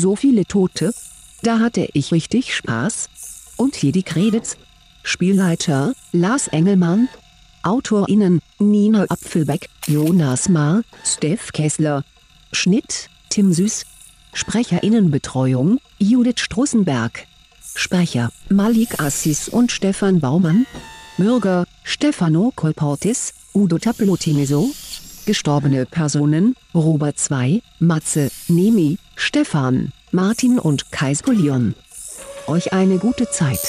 So viele Tote. Da hatte ich richtig Spaß. Und hier die Credits. Spielleiter, Lars Engelmann. AutorInnen, Nina Apfelbeck, Jonas Mahr, Steff Kessler. Schnitt, Tim Süß. Sprecherinnenbetreuung, Judith Strussenberg. Sprecher, Malik Assis und Stefan Baumann. Bürger, Stefano Kolportis, Udo Taplotineso. Gestorbene Personen, Robert 2, Matze, Nemi, Stefan, Martin und Kais Polion. Euch eine gute Zeit.